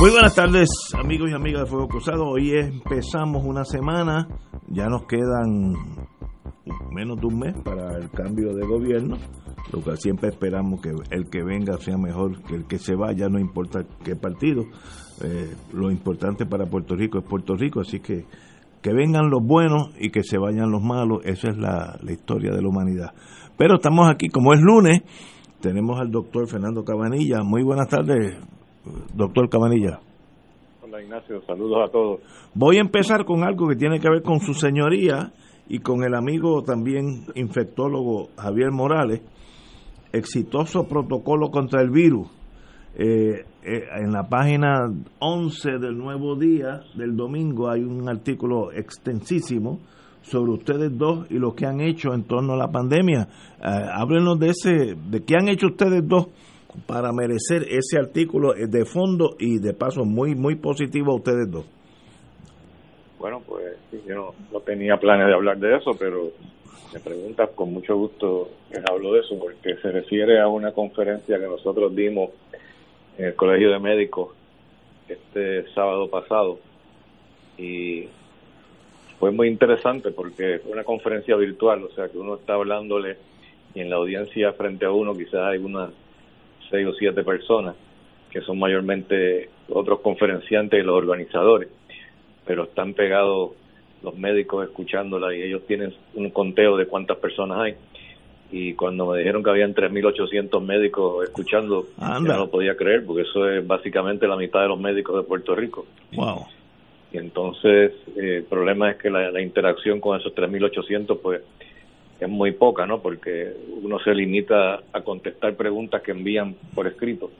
Muy buenas tardes, amigos y amigas de Fuego Cruzado. Hoy empezamos una semana, ya nos quedan menos de un mes para el cambio de gobierno, lo que siempre esperamos que el que venga sea mejor que el que se vaya, no importa qué partido. Eh, lo importante para Puerto Rico es Puerto Rico, así que que vengan los buenos y que se vayan los malos, esa es la, la historia de la humanidad. Pero estamos aquí, como es lunes, tenemos al doctor Fernando Cabanilla. Muy buenas tardes, doctor Cabanilla. Hola Ignacio, saludos a todos. Voy a empezar con algo que tiene que ver con su señoría y con el amigo también infectólogo Javier Morales. Exitoso protocolo contra el virus. Eh, eh, en la página 11 del Nuevo Día del domingo hay un artículo extensísimo sobre ustedes dos y lo que han hecho en torno a la pandemia. Eh, háblenos de ese, de qué han hecho ustedes dos para merecer ese artículo de fondo y de paso muy muy positivo a ustedes dos. Bueno, pues yo no, no tenía planes de hablar de eso, pero me preguntas con mucho gusto les hablo de eso, porque se refiere a una conferencia que nosotros dimos en el Colegio de Médicos este sábado pasado y fue muy interesante porque fue una conferencia virtual, o sea que uno está hablándole y en la audiencia frente a uno quizás hay unas seis o siete personas que son mayormente otros conferenciantes y los organizadores, pero están pegados los médicos escuchándola y ellos tienen un conteo de cuántas personas hay. Y cuando me dijeron que habían 3.800 médicos escuchando, ya no lo podía creer, porque eso es básicamente la mitad de los médicos de Puerto Rico. Wow. Y entonces eh, el problema es que la, la interacción con esos 3.800 pues es muy poca, ¿no? Porque uno se limita a contestar preguntas que envían por escrito,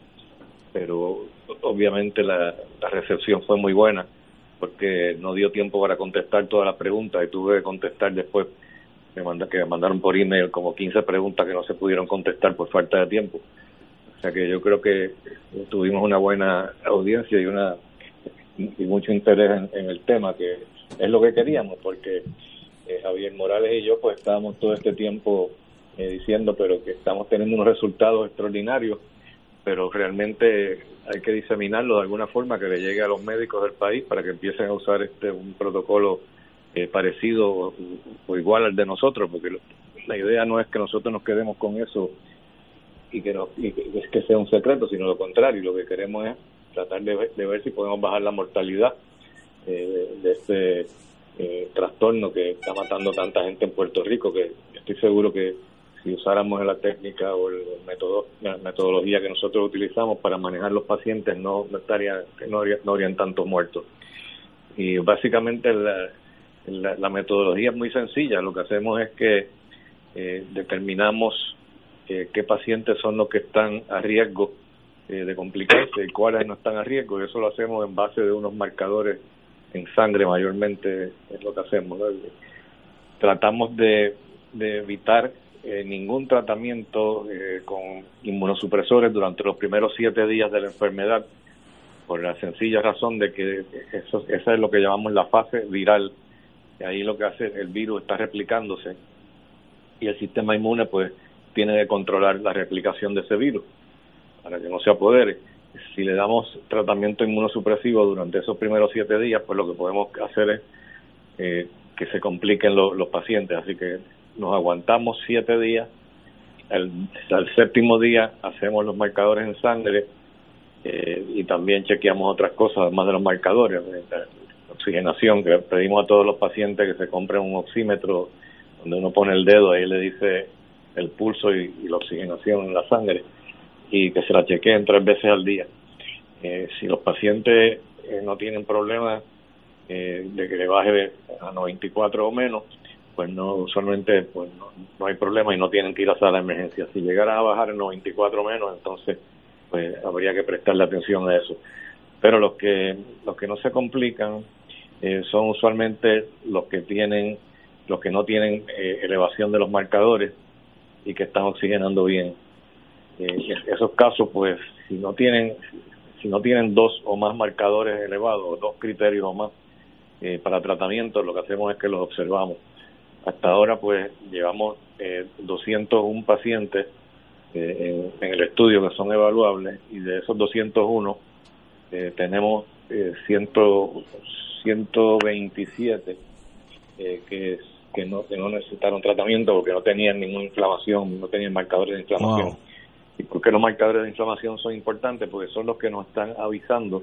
pero obviamente la, recepción fue muy buena porque no dio tiempo para contestar todas las preguntas y tuve que contestar después me manda, que me mandaron por email como 15 preguntas que no se pudieron contestar por falta de tiempo. O sea que yo creo que tuvimos una buena audiencia y una y mucho interés en el tema que es lo que queríamos porque eh, Javier Morales y yo pues estábamos todo este tiempo eh, diciendo pero que estamos teniendo unos resultados extraordinarios pero realmente hay que diseminarlo de alguna forma que le llegue a los médicos del país para que empiecen a usar este un protocolo eh, parecido o, o, igual al de nosotros porque lo, la idea no es que nosotros nos quedemos con eso y que no y que, es que sea un secreto sino lo contrario lo que queremos es tratar de, ver, de ver si podemos bajar la mortalidad eh, de este eh, trastorno que está matando tanta gente en Puerto Rico que estoy seguro que si usáramos la técnica o el método, la metodología que nosotros utilizamos para manejar los pacientes no, estaría no, habría, no habrían tantos muertos. Y básicamente la, la, la, metodología es muy sencilla. Lo que hacemos es que eh, determinamos eh, qué pacientes son los que están a riesgo eh, de complicarse y cuáles no están a riesgo. Y eso lo hacemos en base de unos marcadores en sangre mayormente es lo que hacemos. Tratamos de, de evitar eh, ningún tratamiento eh, con inmunosupresores durante los primeros siete días de la enfermedad, por la sencilla razón de que eso, esa es lo que llamamos la fase viral. Y ahí lo que hace el virus está replicándose y el sistema inmune pues tiene que controlar la replicación de ese virus para que no se apodere si le damos tratamiento inmunosupresivo durante esos primeros siete días, pues lo que podemos hacer es eh, que se compliquen lo, los pacientes. Así que nos aguantamos siete días. Al séptimo día hacemos los marcadores en sangre eh, y también chequeamos otras cosas, además de los marcadores. Oxigenación, que pedimos a todos los pacientes que se compren un oxímetro donde uno pone el dedo, ahí le dice el pulso y la oxigenación en la sangre y que se la chequeen tres veces al día. Eh, si los pacientes eh, no tienen problemas eh, de que le baje a 94 o menos, pues no usualmente pues no, no, hay problema y no tienen que ir a sala de emergencia. Si llegara a bajar a 94 o menos, entonces pues habría que prestarle atención a eso. Pero los que los que no se complican eh, son usualmente los que tienen, los que no tienen elevación de los marcadores y que están oxigenando bien. Eh, esos casos, pues, si no tienen, si no tienen dos o más marcadores elevados, dos criterios o más para tratamiento, lo que hacemos es que los observamos. Hasta ahora, pues, llevamos eh, 201 pacientes en, el estudio que son evaluables y de esos 201 tenemos eh, 127 eh, que, que, no, que no necesitaron tratamiento porque no tenían ninguna inflamación, no tenían marcadores de inflamación. ¿Y por qué los marcadores de inflamación son importantes? Porque son los que nos están avisando,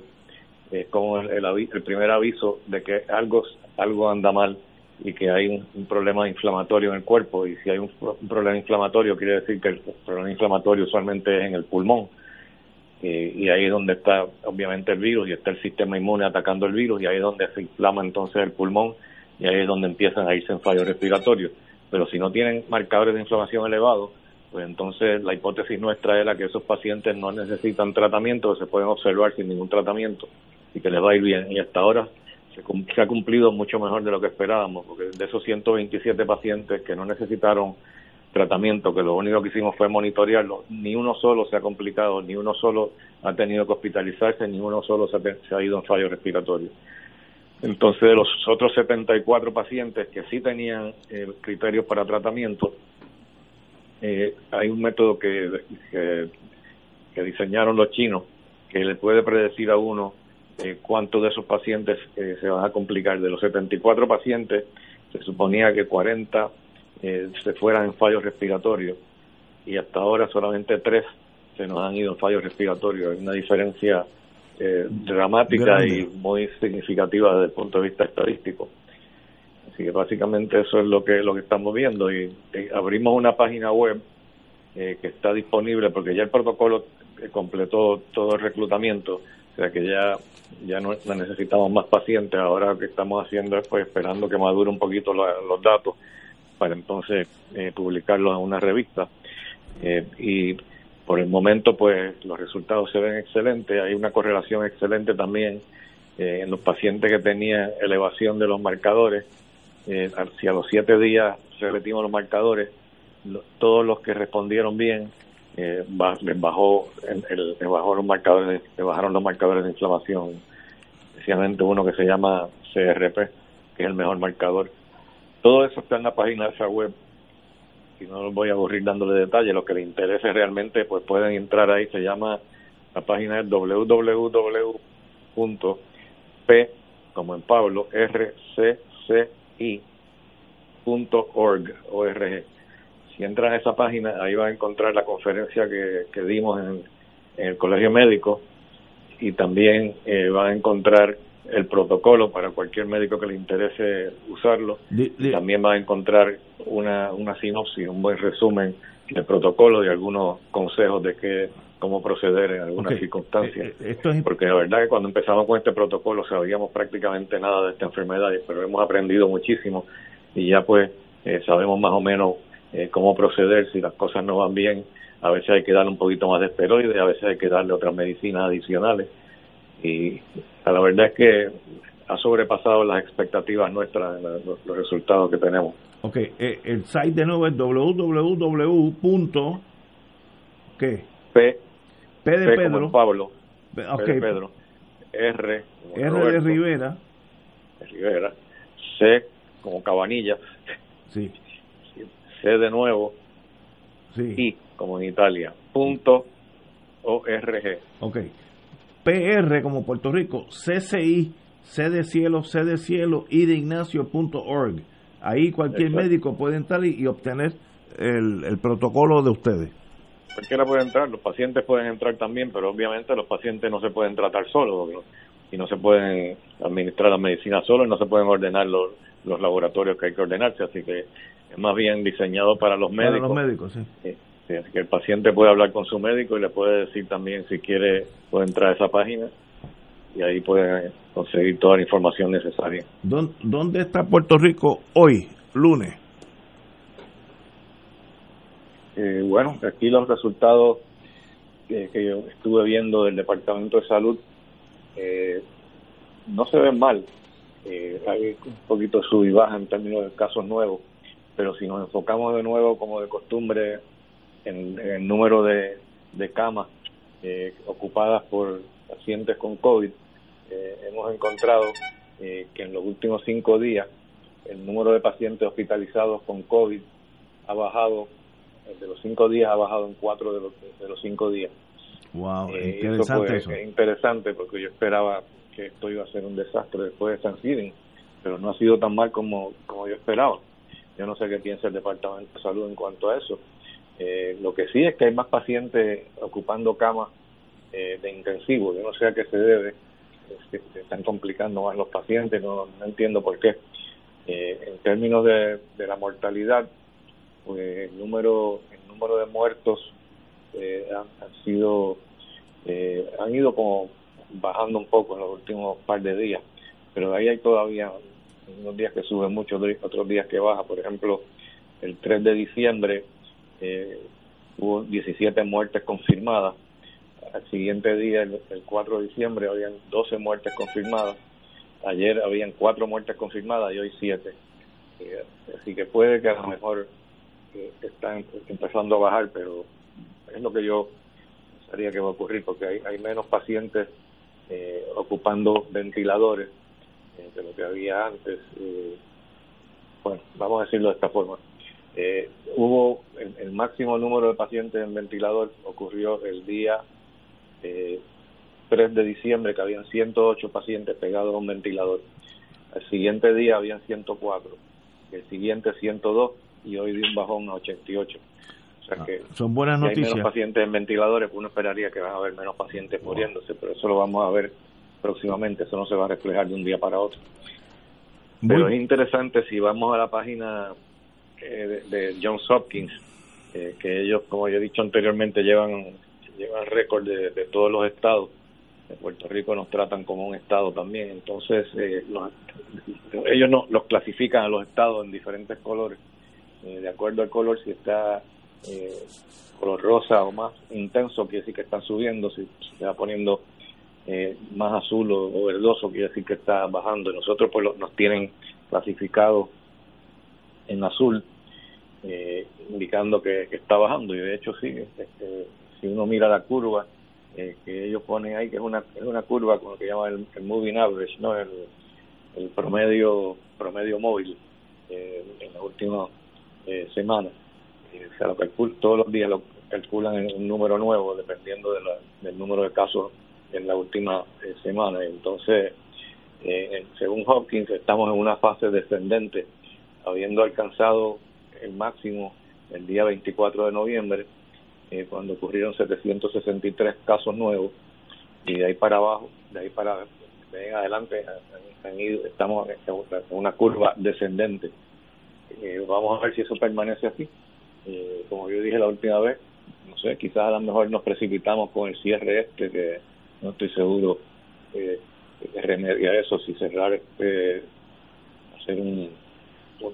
eh, como el, el, primer aviso de que algo, algo anda mal y que hay un, problema inflamatorio en el cuerpo. Y si hay un, problema inflamatorio, quiere decir que el problema inflamatorio usualmente es en el pulmón. Eh, y ahí es donde está obviamente el virus y está el sistema inmune atacando el virus y ahí es donde se inflama entonces el pulmón y ahí es donde empiezan a irse en fallos respiratorios. Pero si no tienen marcadores de inflamación elevados, pues entonces la hipótesis nuestra era que esos pacientes no necesitan tratamiento, se pueden observar sin ningún tratamiento y que les va a ir bien. Y hasta ahora se, se ha cumplido mucho mejor de lo que esperábamos, porque de esos 127 pacientes que no necesitaron tratamiento, que lo único que hicimos fue monitorearlo. Ni uno solo se ha complicado, ni uno solo ha tenido que hospitalizarse, ni uno solo se ha, ido en fallo respiratorio. Entonces, de los otros 74 pacientes que sí tenían eh, criterios para tratamiento, eh, hay un método que, que, diseñaron los chinos que le puede predecir a uno eh, cuántos de esos pacientes eh, se van a complicar. De los 74 pacientes, se suponía que 40 eh, se fueran en fallos respiratorios y hasta ahora solamente tres se nos han ido en fallos respiratorios. Hay una diferencia eh, dramática y muy significativa desde el punto de vista estadístico. Así que básicamente eso es lo que lo que estamos viendo y, abrimos una página web eh, que está disponible porque ya el protocolo completó todo el reclutamiento, o sea que ya ya no, necesitamos más pacientes. Ahora lo que estamos haciendo es pues esperando que madure un poquito los datos para entonces eh, publicarlo en una revista. Eh, y por el momento, pues los resultados se ven excelentes. Hay una correlación excelente también eh, en los pacientes que tenían elevación de los marcadores. Si a los siete días repetimos los marcadores, todos los que respondieron bien les bajó el, bajó los marcadores bajaron los marcadores de inflamación especialmente uno que se llama CRP que es el mejor marcador todo eso está en la página de esa web. Y no los voy a aburrir dándole detalles. Lo que les interese realmente, pues pueden entrar ahí. Se llama, la página es www.p, como en Pablo, rcci.org. org. Si entran a esa página, ahí van a encontrar la conferencia que, que dimos en, el Colegio Médico y también eh, van a encontrar el protocolo para cualquier médico que le interese usarlo. También va a encontrar una, una sinopsis, un buen resumen del protocolo y algunos consejos de qué cómo proceder en algunas circunstancias. Eh, eh, Porque la verdad que cuando empezamos con este protocolo sabíamos prácticamente nada de esta enfermedad, pero hemos aprendido muchísimo y ya pues eh, sabemos más o menos cómo proceder si las cosas no van bien. A veces hay que darle un poquito más de esteroides, a veces hay que darle otras medicinas adicionales y la verdad es que ha sobrepasado las expectativas nuestras, los, resultados que tenemos. Ok, eh, el site de nuevo es www. ¿Qué? P, P de Pedro. Pablo. Okay. P de Pedro. R. R de Rivera. Rivera. C como Cabanilla. Sí. C de nuevo. Sí. I como en Italia. Punto ORG. Ok. PR como Puerto Rico, CCI, C de cielo, C de cielo, y de Ignacio.org. Ahí cualquier médico puede entrar y, obtener el, protocolo de ustedes. Cualquiera puede entrar, los pacientes pueden entrar también, pero obviamente los pacientes no se pueden tratar solos y no se pueden administrar la medicina solos y no se pueden ordenar los, los laboratorios que hay que ordenarse, así que es más bien diseñado para los médicos. Para los médicos, sí que el paciente puede hablar con su médico y le puede decir también si quiere, puede entrar a esa página y ahí puede conseguir toda la información necesaria. ¿Dónde está Puerto Rico hoy, lunes? Eh, bueno, aquí los resultados que, yo estuve viendo del Departamento de Salud eh, no se ven mal. Eh, hay un poquito sub y baja en términos de casos nuevos, pero si nos enfocamos de nuevo, como de costumbre, en, el número de, camas eh, ocupadas por pacientes con COVID, eh, hemos encontrado que en los últimos cinco días el número de pacientes hospitalizados con COVID ha bajado, de los cinco días ha bajado en cuatro de los, de los cinco días. Wow, interesante eso, Es interesante porque yo esperaba que esto iba a ser un desastre después de San pero no ha sido tan mal como, como yo esperaba. Yo no sé qué piensa el Departamento de Salud en cuanto a eso. Eh, lo que sí es que hay más pacientes ocupando camas eh, de intensivo. Yo no sé a qué se debe. se están complicando más los pacientes, no, no entiendo por qué. Eh, en términos de, de, la mortalidad, pues el número, el número de muertos eh, han, sido, eh, han ido como bajando un poco en los últimos par de días, pero ahí hay todavía unos días que sube mucho, otros días que baja. Por ejemplo, el 3 de diciembre eh, hubo 17 muertes confirmadas. Al siguiente día, el, 4 de diciembre, habían 12 muertes confirmadas. Ayer habían 4 muertes confirmadas y hoy 7. Eh, así que puede que a lo mejor eh, están empezando a bajar, pero es lo que yo pensaría que va a ocurrir, porque hay, hay menos pacientes eh, ocupando ventiladores eh, de lo que había antes. Eh, bueno, vamos a decirlo de esta forma. hubo el, máximo número de pacientes en ventilador ocurrió el día 3 de diciembre, que habían 108 pacientes pegados a un ventilador. El siguiente día habían 104, el siguiente 102 y hoy de un bajón a 88. Ah, son buenas noticias. hay menos pacientes en ventiladores, uno esperaría que van a haber menos pacientes muriéndose, pero eso lo vamos a ver próximamente, eso no se va a reflejar de un día para otro. Pero es interesante si vamos a la página eh, de, Johns Hopkins, eh, que ellos, como ya he dicho anteriormente, llevan, llevan récord de, todos los estados. Puerto Rico nos tratan como un estado también, entonces eh, ellos no, los clasifican a los estados en diferentes colores. De acuerdo al color, si está eh, color rosa o más intenso, quiere decir que están subiendo, si se va poniendo eh, más azul o, verdoso, quiere decir que está bajando. Y nosotros pues nos tienen clasificado en azul, eh, indicando que, está bajando. Y de hecho sí, este, si uno mira la curva eh, que ellos ponen ahí, que es una, es una curva con lo que llaman el, moving average, no el, el promedio promedio móvil en las últimas semanas se lo todos los días lo calculan en un número nuevo dependiendo de del número de casos en la última eh, semana. Entonces, eh, según Hopkins, estamos en una fase descendente, habiendo alcanzado el máximo el día 24 de noviembre, eh, cuando ocurrieron 763 casos nuevos, y de ahí para abajo, de ahí para de en adelante, estamos en una curva descendente. Vamos a ver si eso permanece así eh, como yo dije la última vez, no sé, quizás a lo mejor nos precipitamos con el cierre este, que no estoy seguro eh, de remediar eso, si cerrar, eh, hacer un,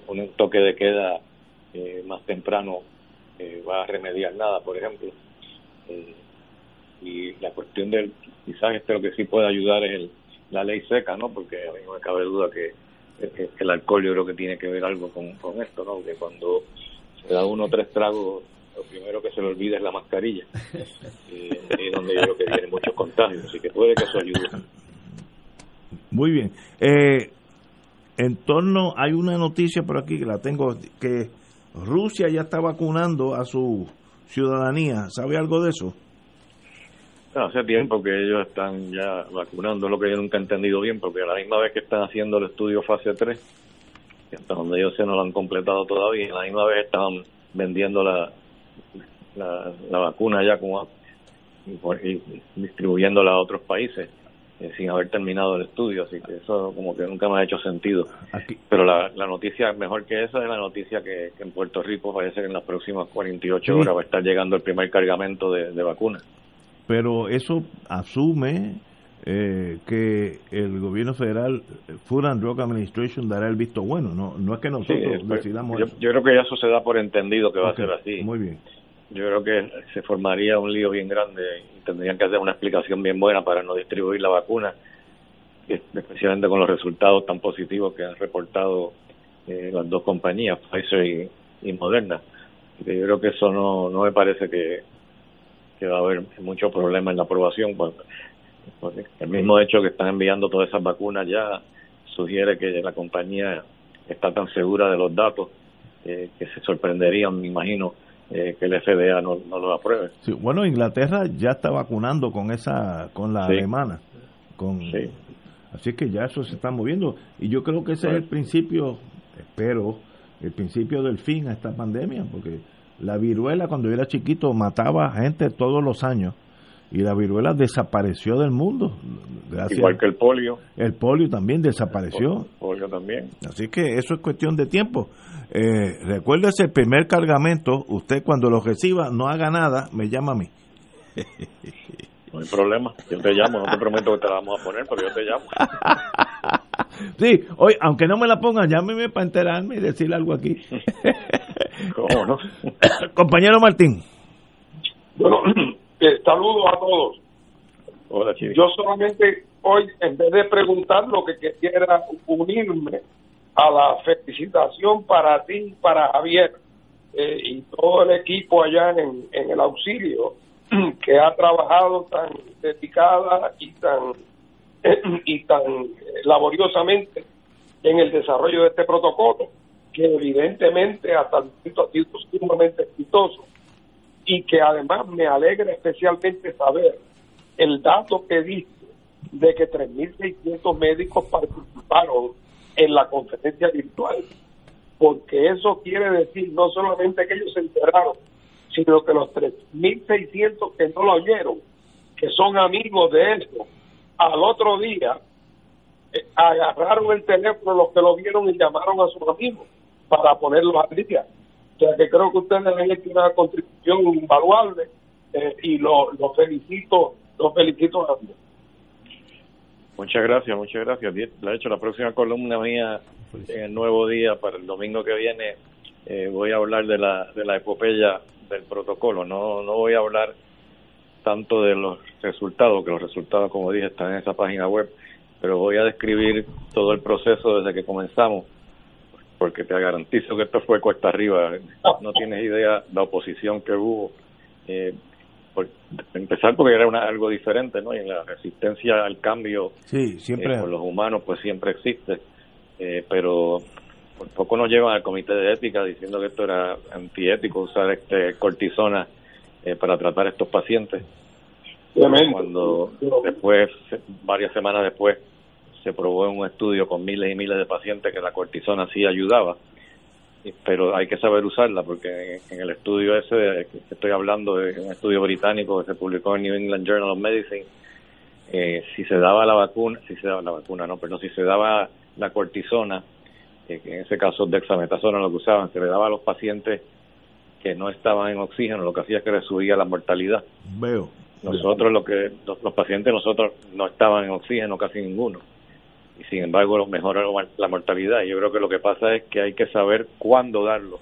un, toque de queda eh, más temprano eh, va a remediar nada, por ejemplo. y la cuestión del, quizás este lo que sí puede ayudar es el, la ley seca, ¿no? Porque a mí no me cabe duda que, el alcohol yo creo que tiene que ver algo con, con esto, ¿no? Que cuando se da uno o tres tragos, lo primero que se le olvida es la mascarilla. y, es donde yo creo que vienen muchos contagios, así que puede que eso ayude. Muy bien. Eh, en torno, hay una noticia por aquí que la tengo, que Rusia ya está vacunando a su ciudadanía. ¿Sabe algo de eso? Hace tiempo que ellos están ya vacunando, lo que yo nunca he entendido bien, porque a la misma vez que están haciendo el estudio fase 3, hasta donde yo sé no lo han completado todavía, y la misma vez estaban vendiendo la, la, vacuna ya como y, distribuyéndola a otros países eh, sin haber terminado el estudio, así que eso como que nunca me ha hecho sentido. Pero la, la noticia mejor que esa es la noticia que, en Puerto Rico parece que en las próximas 48 horas va a estar llegando el primer cargamento de, de vacunas. Pero eso asume eh, que el gobierno federal, Food and Drug Administration, dará el visto bueno. No, no es que nosotros decidamos. Yo, yo, creo que ya eso se da por entendido que va a ser así. Muy bien. Yo creo que se formaría un lío bien grande y tendrían que hacer una explicación bien buena para no distribuir la vacuna. especialmente con los resultados tan positivos que han reportado eh, las dos compañías, Pfizer y, Moderna. Yo creo que eso no, no me parece que, que va a haber mucho problema en la aprobación. Porque, el mismo hecho que están enviando todas esas vacunas ya sugiere que la compañía está tan segura de los datos eh, que se sorprenderían, me imagino, eh, que el FDA no, no lo apruebe. Sí, bueno, Inglaterra ya está vacunando con esa, con la alemana, con, así que ya eso se está moviendo y yo creo que ese es el principio, espero, el principio del fin a esta pandemia, porque la viruela cuando yo era chiquito mataba a gente todos los años y la viruela desapareció del mundo. Igual que el polio. El polio también desapareció. El polio también. Así que eso es cuestión de tiempo. Eh, recuérdese el primer cargamento, usted cuando lo reciba no haga nada, me llama a mí. No hay problema, yo te llamo, no te prometo que te la vamos a poner, pero yo te llamo. Sí, hoy, aunque no me la pongan, llámeme para enterarme y decirle algo aquí. ¿Cómo no? Compañero Martín. Bueno, eh, saludos a todos. Hola, Yo solamente hoy, en vez de preguntar, lo que quisiera unirme a la felicitación para ti, para Javier eh, y todo el equipo allá en, el auxilio que ha trabajado tan dedicada y tan y tan laboriosamente en el desarrollo de este protocolo que evidentemente hasta el momento ha sido sumamente exitoso y que además me alegra especialmente saber el dato que dice de que 3.600 médicos participaron en la conferencia virtual, porque eso quiere decir no solamente que ellos se enteraron, sino que los 3.600 que no lo oyeron, que son amigos de esto, al otro día eh, agarraron el teléfono los que lo vieron y llamaron a sus amigos para ponerlo al día. O sea que creo que ustedes han hecho una contribución invaluable eh, y lo, lo felicito, lo felicito a ambos. Muchas gracias, muchas gracias. De hecho, la próxima columna mía en el nuevo día para el domingo que viene eh, voy a hablar de la, de la epopeya del protocolo. No, no voy a hablar tanto de los resultados, que los resultados, como dije, están en esa página web, pero voy a describir todo el proceso desde que comenzamos, porque te garantizo que esto fue cuesta arriba. No tienes idea la oposición que hubo. Eh, empezar porque era una, algo diferente, ¿no? Y la resistencia al cambio sí, siempre eh, por los humanos pues siempre existe, eh, pero por poco nos llevan al comité de ética diciendo que esto era antiético usar este cortisona eh, para tratar a estos pacientes. Cuando después, varias semanas después, se probó en un estudio con miles y miles de pacientes que la cortisona sí ayudaba pero hay que saber usarla porque en el estudio ese que estoy hablando de un estudio británico que se publicó en New England Journal of Medicine eh, si se daba la vacuna si se daba la vacuna no pero si se daba la cortisona eh, en ese caso dexametasona lo que usaban se le daba a los pacientes que no estaban en oxígeno lo que hacía es que le subía la mortalidad. Veo. Nosotros lo que los pacientes nosotros no estaban en oxígeno casi ninguno. Y sin embargo mejora la mortalidad. Yo creo que lo que pasa es que hay que saber cuándo darlo,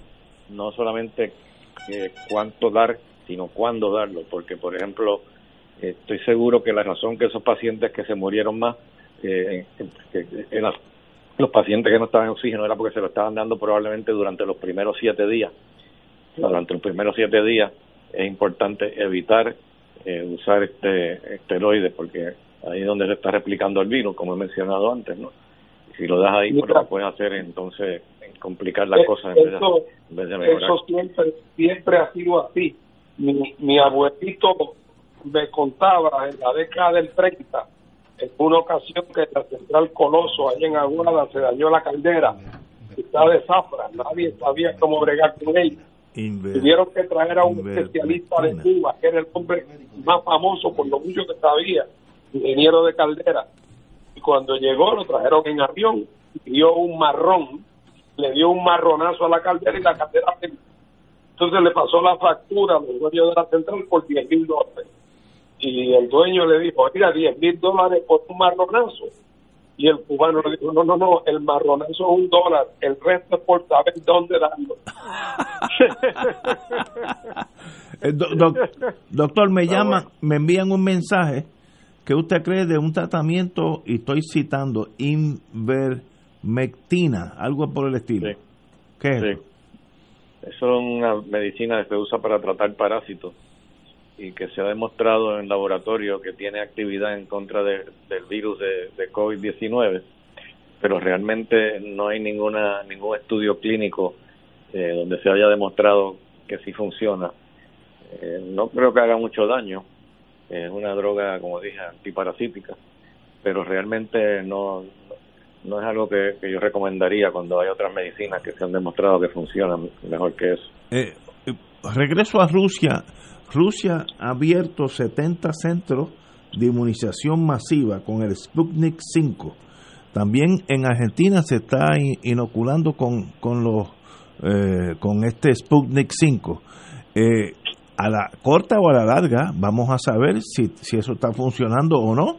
no solamente eh, cuánto dar, sino cuándo darlo, porque por ejemplo, estoy seguro que la razón que esos pacientes que se murieron más, eh, eran los pacientes que no estaban en oxígeno, era porque se lo estaban dando probablemente durante los primeros siete días. Durante los primeros siete días es importante evitar eh, usar este esteroides porque ahí es donde se está replicando el virus, como he mencionado antes, ¿no? Y si lo das ahí, pues lo que puedes hacer entonces complicar las cosas en, vez de, mejorar. Eso siempre, siempre ha sido así. Mi, mi abuelito me contaba en la década del 30, en una ocasión que la central Coloso, ahí en Aguada, se dañó la caldera, está de zafra, nadie sabía cómo bregar con ella. Tuvieron que traer a un especialista de Cuba, que era el hombre más famoso por lo mucho que sabía, ingeniero de caldera. Y cuando llegó lo trajeron en avión, dio un marrón, le dio un marronazo a la caldera y la caldera entonces le pasó la factura al dueño de la central por 10 mil dólares. Y el dueño le dijo, mira, 10 mil dólares por un marronazo. Y el cubano le dijo, no, no, no, el marronazo es un dólar, el resto es por saber dónde darlo. Eh, doctor, me llama, me envían un mensaje ¿qué usted cree de un tratamiento, y estoy citando, invermectina, algo por el estilo? Sí. ¿Qué es? Sí. Eso es una medicina que se usa para tratar parásitos y que se ha demostrado en laboratorio que tiene actividad en contra del virus de, de COVID-19, pero realmente no hay ninguna ningún estudio clínico eh, donde se haya demostrado que sí funciona. Eh, no creo que haga mucho daño, es una droga, como dije, antiparasítica, pero realmente no, no es algo que, yo recomendaría cuando hay otras medicinas que se han demostrado que funcionan mejor que eso. Eh, regreso a Rusia. Rusia ha abierto 70 centros de inmunización masiva con el Sputnik 5. También en Argentina se está inoculando con, con, los, eh, con este Sputnik 5. Eh, a la corta o a la larga vamos a saber si, si eso está funcionando o no,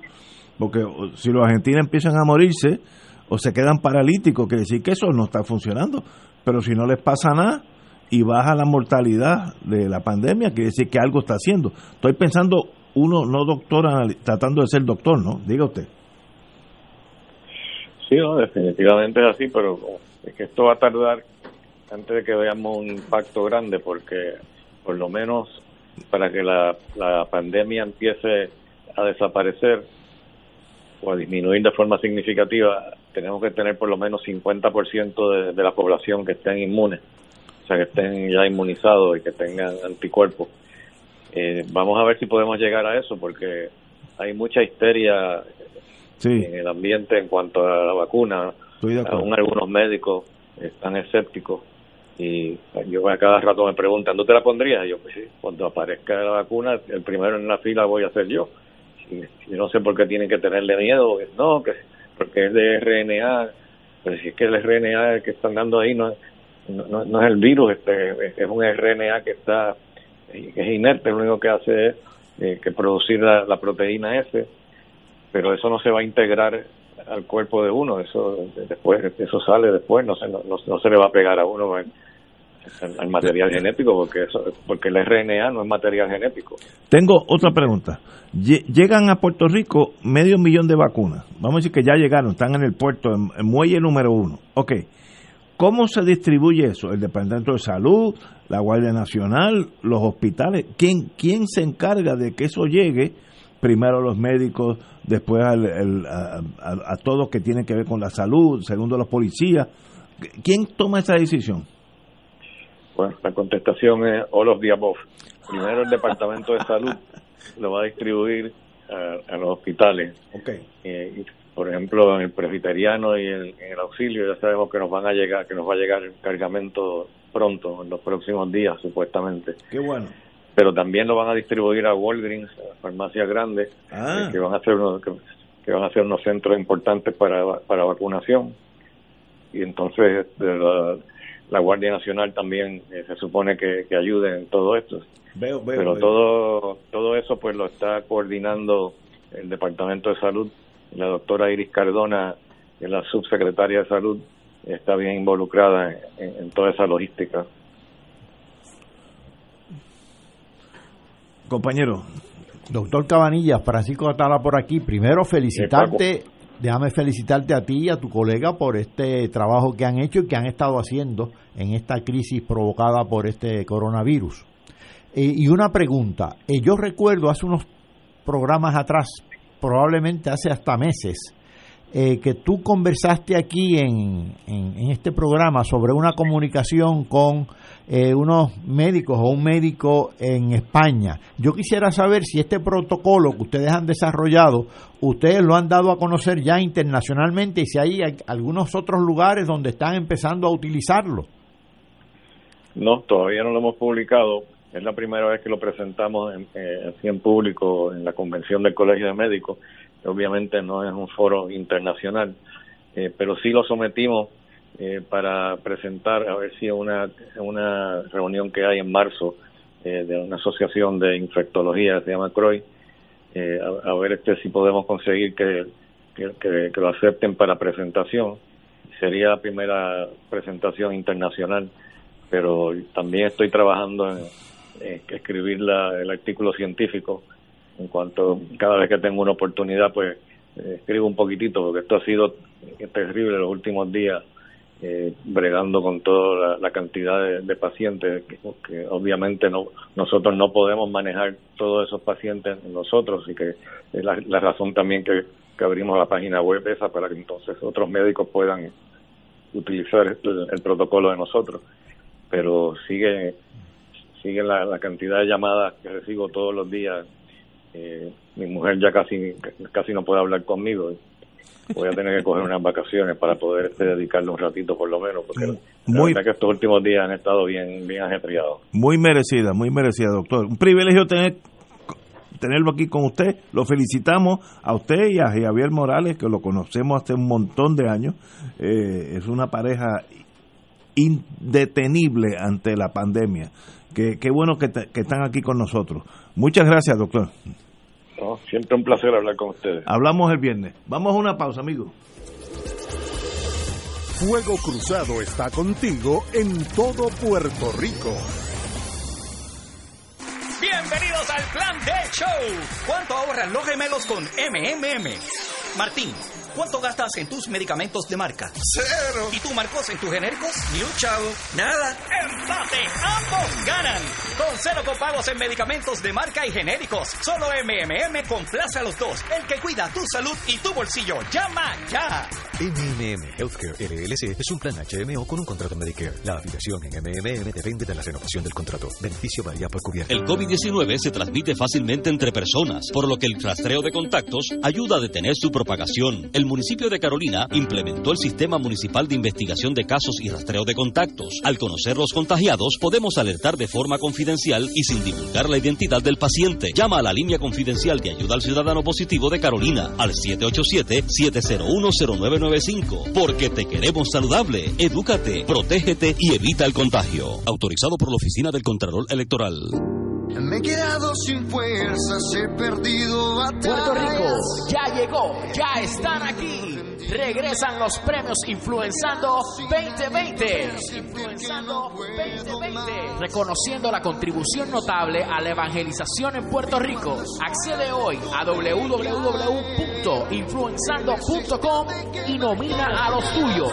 porque si los argentinos empiezan a morirse o se quedan paralíticos, quiere decir que eso no está funcionando, pero si no les pasa nada, y baja la mortalidad de la pandemia, quiere decir que algo está haciendo. Estoy pensando, uno no doctor, tratando de ser doctor, ¿no? Diga usted. Sí, definitivamente es así, pero es que esto va a tardar antes de que veamos un impacto grande, porque por lo menos para que la, la pandemia empiece a desaparecer o a disminuir de forma significativa, tenemos que tener por lo menos 50% de, de la población que estén inmunes sea, que estén ya inmunizados y que tengan anticuerpos. Eh, vamos a ver si podemos llegar a eso, porque hay mucha histeria en el ambiente en cuanto a la vacuna. Aún algunos médicos están escépticos y yo a cada rato me preguntan, ¿tú te la pondrías? Y yo, pues sí, cuando aparezca la vacuna, el primero en la fila voy a ser yo. Y, no sé por qué tienen que tenerle miedo, no, que porque es de RNA, pero si es que el RNA que están dando ahí no, no, no, es el virus, este, es un RNA que está que es inerte, lo único que hace es eh, que producir la, proteína S, pero eso no se va a integrar al cuerpo de uno, eso después eso sale después, no se, no, no se le va a pegar a uno al, material genético porque eso, porque el RNA no es material genético. Tengo otra pregunta. Llegan a Puerto Rico medio millón de vacunas. Vamos a decir que ya llegaron, están en el puerto, en, en muelle número uno. Ok. ¿Cómo se distribuye eso? ¿El Departamento de Salud, la Guardia Nacional, los hospitales? ¿Quién, quién se encarga de que eso llegue? Primero a los médicos, después a, a, todo que tiene que ver con la salud, segundo a los policías. ¿Quién toma esa decisión? Bueno, la contestación es all of the above. Primero el Departamento de Salud lo va a distribuir a, los hospitales. Okay. Eh, por ejemplo, en el presbiteriano y en, el auxilio ya sabemos que nos van a llegar, que nos va a llegar el cargamento pronto, en los próximos días, supuestamente. Qué bueno. Pero también lo van a distribuir a Walgreens, a farmacias grandes, ah. eh, que van a ser unos, que, van a ser unos centros importantes para, para vacunación. Y entonces la, la Guardia Nacional también eh, se supone que, que ayude en todo esto. Veo, veo, Pero todo todo eso pues lo está coordinando el Departamento de Salud la doctora Iris Cardona, que es la subsecretaria de Salud, está bien involucrada en, toda esa logística. Compañero. Doctor Cabanillas, Francisco Atala por aquí. Primero felicitarte, déjame felicitarte a ti y a tu colega por este trabajo que han hecho y que han estado haciendo en esta crisis provocada por este coronavirus. Eh, y una pregunta, eh, yo recuerdo hace unos programas atrás probablemente hace hasta meses, eh, que tú conversaste aquí en, en, este programa sobre una comunicación con eh, unos médicos o un médico en España. Yo quisiera saber si este protocolo que ustedes han desarrollado, ustedes lo han dado a conocer ya internacionalmente y si hay algunos otros lugares donde están empezando a utilizarlo. No, todavía no lo hemos publicado. Es la primera vez que lo presentamos en, eh, público en la convención del Colegio de Médicos. Obviamente no es un foro internacional, eh, pero sí lo sometimos eh, para presentar, a ver si una, una reunión que hay en marzo de una asociación de infectología, se llama CROI, a, ver este si podemos conseguir que, que, lo acepten para presentación. Sería la primera presentación internacional, pero también estoy trabajando en eh, escribir la, el artículo científico en cuanto cada vez que tengo una oportunidad, pues eh, escribo un poquitito, porque esto ha sido terrible los últimos días, eh, bregando con toda la, cantidad de, pacientes, que, obviamente no nosotros no podemos manejar todos esos pacientes nosotros, y que es la, razón también que, abrimos la página web esa para que entonces otros médicos puedan utilizar el, protocolo de nosotros. Pero sigue sigue la, la cantidad de llamadas que recibo todos los días. Eh, mi mujer ya casi casi no puede hablar conmigo. Voy a tener que coger unas vacaciones para poder este, dedicarle un ratito por lo menos porque muy, que estos últimos días han estado bien bien ajetreados. Muy merecida muy merecida doctor. Un privilegio tener tenerlo aquí con usted. Lo felicitamos a usted y a Javier Morales que lo conocemos hace un montón de años. Eh, es una pareja indetenible ante la pandemia Qué, bueno que, que, están aquí con nosotros. Muchas gracias, doctor. siempre un placer hablar con ustedes. Hablamos el viernes. Vamos a una pausa, amigo. Fuego Cruzado está contigo en todo Puerto Rico. Bienvenidos al Plan de Show. ¿Cuánto ahorran los gemelos con MMM? Martín. ¿Cuánto gastas en tus medicamentos de marca? Cero. ¿Y tú, Marcos, en tus genéricos? Ni un chavo. Nada. ¡Empate! ¡Ambos ganan! Con cero copagos en medicamentos de marca y genéricos. Solo MMM complace a los dos. El que cuida tu salud y tu bolsillo. ¡Llama ya! MMM Healthcare LLC es un plan HMO con un contrato Medicare. La afiliación en MMM depende de la renovación del contrato. Beneficio varía por cubierta. El COVID-19 se transmite fácilmente entre personas, por lo que el rastreo de contactos ayuda a detener su propagación. El municipio de Carolina implementó el Sistema Municipal de Investigación de Casos y Rastreo de Contactos. Al conocer los contagiados, podemos alertar de forma confidencial y sin divulgar la identidad del paciente. Llama a la línea confidencial de ayuda al ciudadano positivo de Carolina al 787-701-0995. Porque te queremos saludable. Edúcate, protégete y evita el contagio. Autorizado por la Oficina del Contralor Electoral. Me he quedado sin fuerzas, he perdido batallas. Puerto Rico ya llegó, ya están aquí. Regresan los premios Influenzando 2020. Influenzando 2020. Reconociendo la contribución notable a la evangelización en Puerto Rico. Accede hoy a www.influenzando.com y nomina a los tuyos.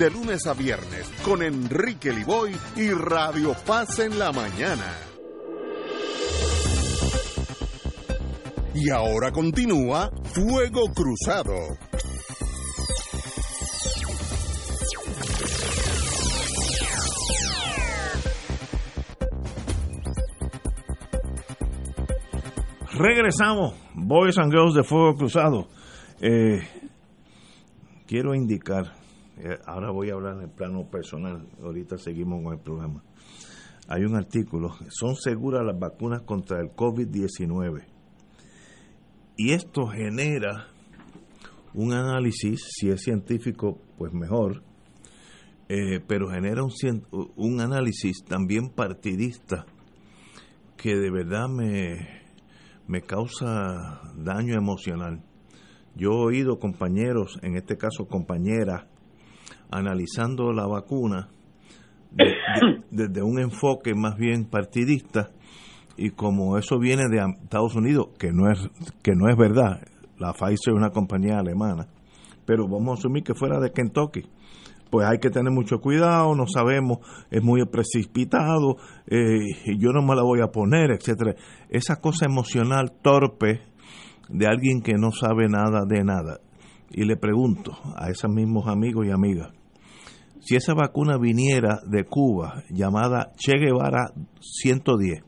de lunes a viernes con Enrique Liboy y Radio Paz en la mañana. Y ahora continúa Fuego Cruzado. Regresamos, Boys and Girls de Fuego Cruzado. Eh, quiero indicar ahora voy a hablar en el plano personal, ahorita seguimos con el programa. Hay un artículo, son seguras las vacunas contra el COVID-19. Y esto genera un análisis, si es científico, pues mejor, eh, pero genera un, un análisis también partidista que de verdad me, me causa daño emocional. Yo he oído compañeros, en este caso compañeras, analizando la vacuna desde un enfoque más bien partidista y como eso viene de Estados Unidos, que no es que no es verdad, la Pfizer es una compañía alemana, pero vamos a asumir que fuera de Kentucky, pues hay que tener mucho cuidado, no sabemos, es muy precipitado, eh, yo no me la voy a poner, etcétera. Esa cosa emocional torpe de alguien que no sabe nada de nada. Y le pregunto a esos mismos amigos y amigas, si esa vacuna viniera de Cuba, llamada Che Guevara 110,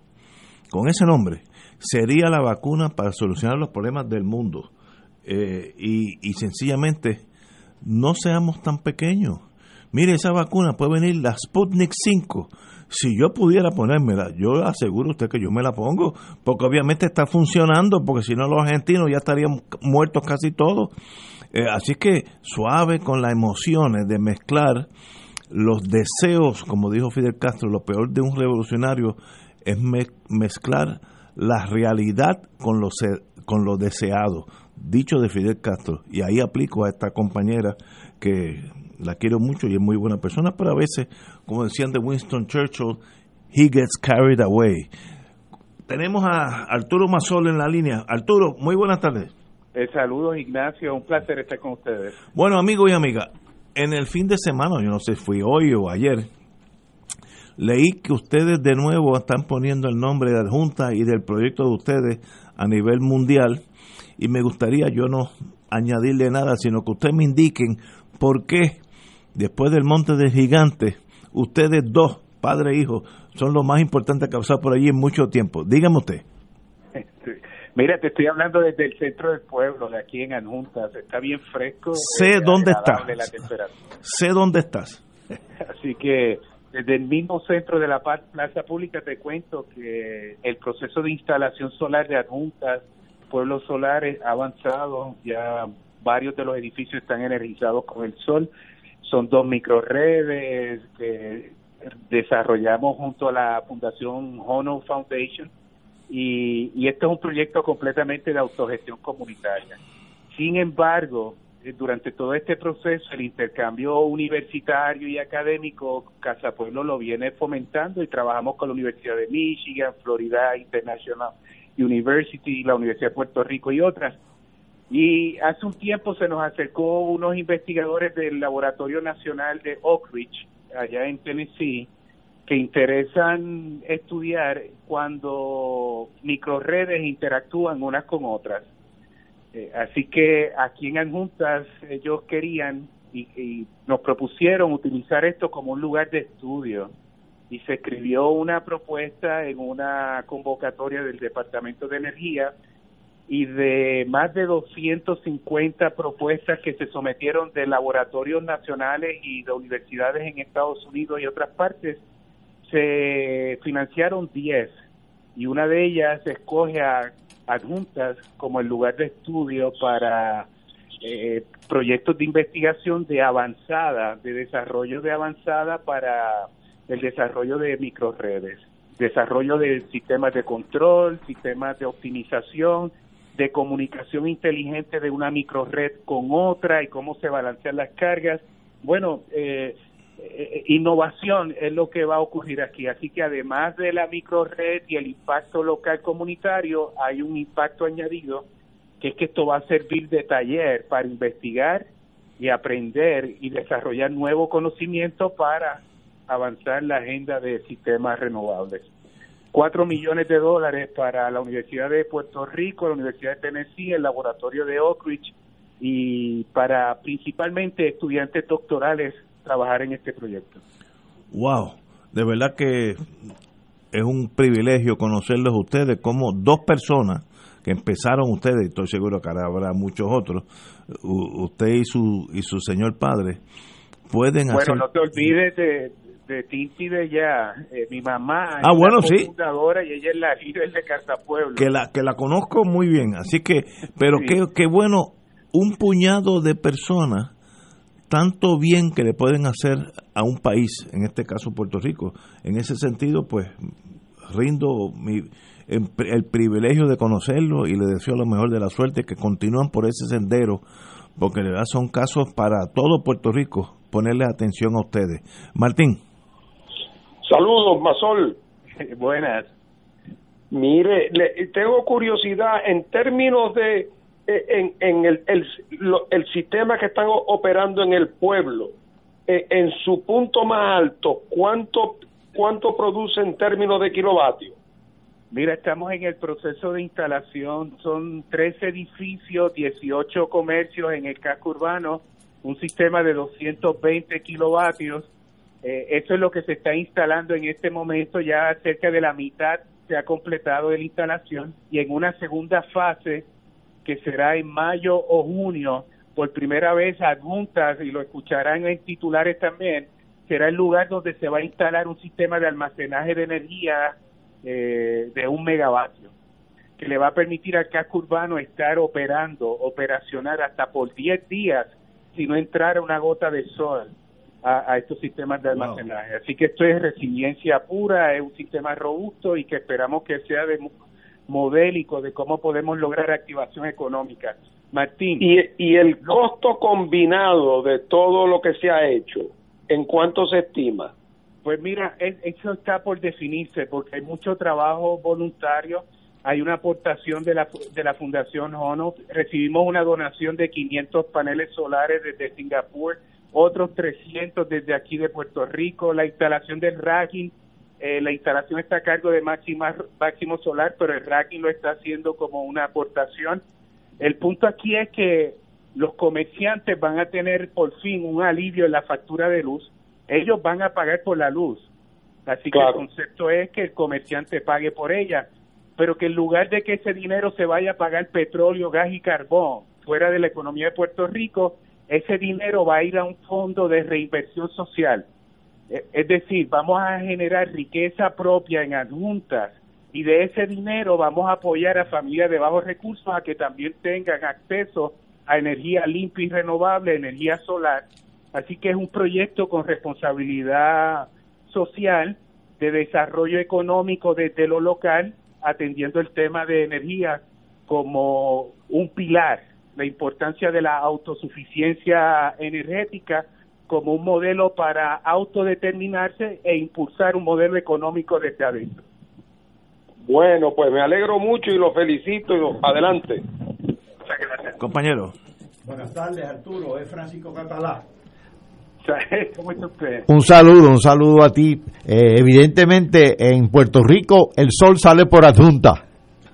con ese nombre, sería la vacuna para solucionar los problemas del mundo. Eh, y, sencillamente, no seamos tan pequeños. mire, esa vacuna puede venir la Sputnik 5. Si yo pudiera ponérmela, yo aseguro usted que yo me la pongo, porque obviamente está funcionando, porque si no los argentinos ya estarían muertos casi todos. Eh, así que suave con las emociones de mezclar los deseos, como dijo Fidel Castro, lo peor de un revolucionario es mezclar la realidad con lo, con deseado, dicho de Fidel Castro. Y ahí aplico a esta compañera que la quiero mucho y es muy buena persona, pero a veces, como decían de Winston Churchill, he gets carried away. Tenemos a Arturo Mazol en la línea. Arturo, muy buenas tardes. Eh, saludos, Ignacio. Un placer estar con ustedes. Bueno, amigos y amigas, en el fin de semana, yo no sé si fui hoy o ayer, leí que ustedes de nuevo están poniendo el nombre de adjunta y del proyecto de ustedes a nivel mundial y me gustaría yo no añadirle nada, sino que ustedes me indiquen por qué después del Monte del Gigante, ustedes dos, padre e hijo, son los más importantes que ha pasado por allí en mucho tiempo. Dígame usted. Mira, te estoy hablando desde el centro del pueblo, de aquí en Anjuntas. Está bien fresco. Sé dónde estás. Sé dónde estás. Así que desde el mismo centro de la plaza pública te cuento que el proceso de instalación solar de Adjuntas, pueblos solares, ha avanzado. Ya varios de los edificios están energizados con el sol. Son dos microredes que desarrollamos junto a la Fundación Hono Foundation y, y esto es un proyecto completamente de autogestión comunitaria. Sin embargo, eh, durante todo este proceso, el intercambio universitario y académico, Casa Pueblo lo viene fomentando y trabajamos con la Universidad de Michigan, Florida International University, la Universidad de Puerto Rico y otras. Y hace un tiempo se nos acercó unos investigadores del Laboratorio Nacional de Oak Ridge, allá en Tennessee, que interesan estudiar cuando microredes interactúan unas con otras. Eh, así que aquí en Adjuntas ellos querían y, nos propusieron utilizar esto como un lugar de estudio y se escribió una propuesta en una convocatoria del Departamento de Energía y de más de 250 propuestas que se sometieron de laboratorios nacionales y de universidades en Estados Unidos y otras partes, se financiaron 10 y una de ellas escoge a adjuntas como el lugar de estudio para eh, proyectos de investigación de avanzada, de desarrollo de avanzada para el desarrollo de microredes, desarrollo de sistemas de control, sistemas de optimización, de comunicación inteligente de una microred con otra y cómo se balancean las cargas. Bueno, eh, eh, innovación es lo que va a ocurrir aquí. Así que además de la microred y el impacto local comunitario, hay un impacto añadido que es que esto va a servir de taller para investigar y aprender y desarrollar nuevo conocimiento para avanzar la agenda de sistemas renovables. Cuatro millones de dólares para la Universidad de Puerto Rico, la Universidad de Tennessee, el laboratorio de Oak Ridge y para principalmente estudiantes doctorales trabajar en este proyecto. Wow, de verdad que es un privilegio conocerlos a ustedes como dos personas que empezaron ustedes, y estoy seguro que habrá muchos otros, usted y su y su señor padre pueden bueno, hacer... Bueno, no te olvides de, de Tinti de ya, eh, mi mamá ah, bueno, sí. fundadora y ella es la líder de Casa Pueblo. Que la, que la conozco muy bien, así que, pero qué, qué bueno, un puñado de personas tanto bien que le pueden hacer a un país, en este caso Puerto Rico. En ese sentido, pues rindo mi, el, privilegio de conocerlo y le deseo lo mejor de la suerte, que continúan por ese sendero, porque de verdad son casos para todo Puerto Rico ponerle atención a ustedes. Martín. Saludos, Masol. Buenas. Mire, tengo curiosidad en términos de en, en el, el, el, sistema que están operando en el pueblo, eh, en su punto más alto, ¿cuánto, ¿cuánto produce en términos de kilovatios? Mira, estamos en el proceso de instalación, son tres edificios, 18 comercios en el casco urbano, un sistema de 220 kilovatios. Eh, eso es lo que se está instalando en este momento, ya cerca de la mitad se ha completado la instalación y en una segunda fase que será en mayo o junio, por primera vez adjuntas, y lo escucharán en titulares también, será el lugar donde se va a instalar un sistema de almacenaje de energía eh, de un megavatio, que le va a permitir al casco urbano estar operando, operacionar hasta por 10 días si no entrara una gota de sol a, estos sistemas de almacenaje. Así que esto es resiliencia pura, es un sistema robusto y que esperamos que sea de modélico de cómo podemos lograr activación económica. Martín. Y, y el costo combinado de todo lo que se ha hecho, ¿en cuánto se estima? Pues mira, eso está por definirse porque hay mucho trabajo voluntario, hay una aportación de la, de la Fundación HONO, recibimos una donación de 500 paneles solares desde Singapur, otros 300 desde aquí de Puerto Rico, la instalación del racking, eh, la instalación está a cargo de Máxima, Máximo Solar, pero el racking lo está haciendo como una aportación. El punto aquí es que los comerciantes van a tener por fin un alivio en la factura de luz, ellos van a pagar por la luz. Así que el concepto es que el comerciante pague por ella, pero que en lugar de que ese dinero se vaya a pagar petróleo, gas y carbón fuera de la economía de Puerto Rico, ese dinero va a ir a un fondo de reinversión social. E, es decir, vamos a generar riqueza propia en adjuntas y de ese dinero vamos a apoyar a familias de bajos recursos a que también tengan acceso a energía limpia y renovable, energía solar. Así que es un proyecto con responsabilidad social, de desarrollo económico desde lo local, atendiendo el tema de energía como un pilar la importancia de la autosuficiencia energética como un modelo para autodeterminarse e impulsar un modelo económico desde adentro. Bueno, pues me alegro mucho y lo felicito. Y Adelante. Compañero. Buenas tardes, Arturo. Es Francisco Catalá. ¿Cómo está usted? Un saludo, un saludo a ti. Eh, evidentemente, en Puerto Rico el sol sale por adjunta.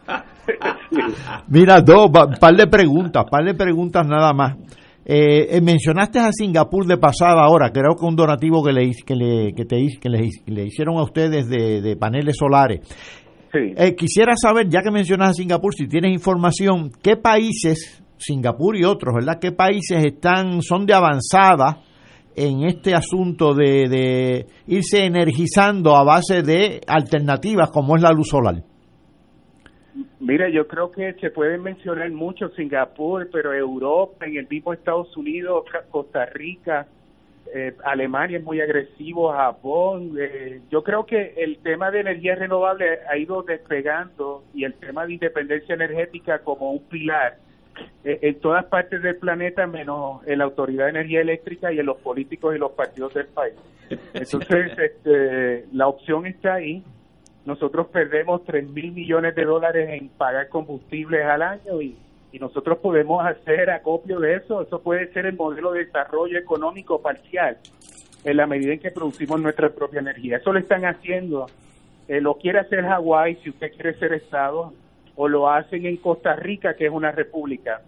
Mira, dos, par de preguntas, par de preguntas nada más. Eh, eh, mencionaste a Singapur de pasada ahora, creo que un donativo que le, que le, que te, que le, hicieron a ustedes de, paneles solares. Eh, quisiera saber, ya que mencionas a Singapur, si tienes información, ¿qué países, Singapur y otros, ¿verdad? ¿Qué países están, son de avanzada en este asunto de, de irse energizando a base de alternativas como es la luz solar? Mira, yo creo que se pueden mencionar mucho Singapur, pero Europa, en el mismo Estados Unidos, Costa Rica, eh, Alemania es muy agresivo, Japón. Eh, yo creo que el tema de energía renovable ha ido despegando y el tema de independencia energética como un pilar eh, en todas partes del planeta, menos en la Autoridad de Energía Eléctrica y en los políticos y los partidos del país. Entonces, este, la opción está ahí nosotros perdemos 3 mil millones de dólares en pagar combustibles al año y, nosotros podemos hacer acopio de eso. Eso puede ser el modelo de desarrollo económico parcial en la medida en que producimos nuestra propia energía. Eso lo están haciendo. Eh, lo quiere hacer Hawái si usted quiere ser Estado o lo hacen en Costa Rica, que es una república.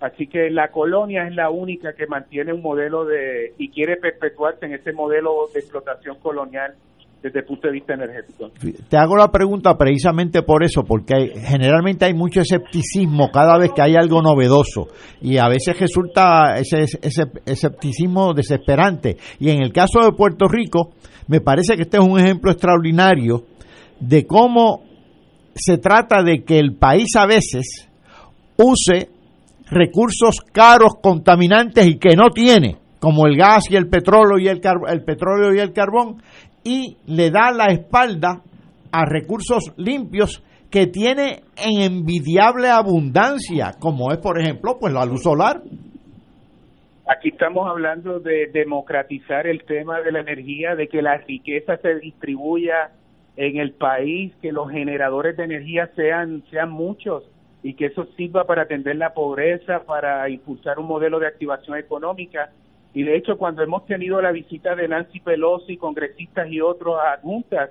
Así que la colonia es la única que mantiene un modelo de y quiere perpetuarse en ese modelo de explotación colonial desde el punto de vista energético. Te hago la pregunta precisamente por eso, porque generalmente hay mucho escepticismo cada vez que hay algo novedoso y a veces resulta ese, ese escepticismo desesperante. Y en el caso de Puerto Rico, me parece que este es un ejemplo extraordinario de cómo se trata de que el país a veces use recursos caros, contaminantes y que no tiene, como el gas y el petróleo y el, el petróleo y el carbón, y le da la espalda a recursos limpios que tiene en envidiable abundancia, como es por ejemplo pues la luz solar. Aquí estamos hablando de democratizar el tema de la energía, de que la riqueza se distribuya en el país, que los generadores de energía sean sean muchos y que eso sirva para atender la pobreza, para impulsar un modelo de activación económica y de hecho, cuando hemos tenido la visita de Nancy Pelosi, congresistas y otros adjuntas,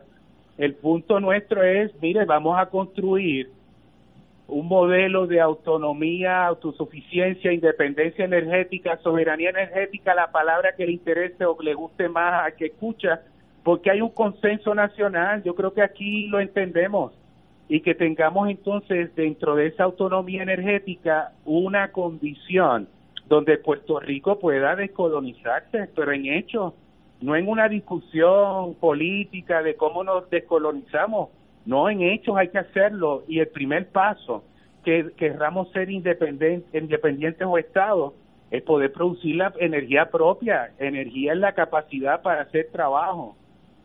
el punto nuestro es, mire, vamos a construir un modelo de autonomía, autosuficiencia, independencia energética, soberanía energética, la palabra que le interese o le guste más a que escucha, porque hay un consenso nacional, yo creo que aquí lo entendemos, y que tengamos entonces dentro de esa autonomía energética una condición donde Puerto Rico pueda descolonizarse, pero en hechos, no en una discusión política de cómo nos descolonizamos, no en hechos hay que hacerlo y el primer paso que querramos ser independientes, independientes o estados es poder producir la energía propia, energía en la capacidad para hacer trabajo.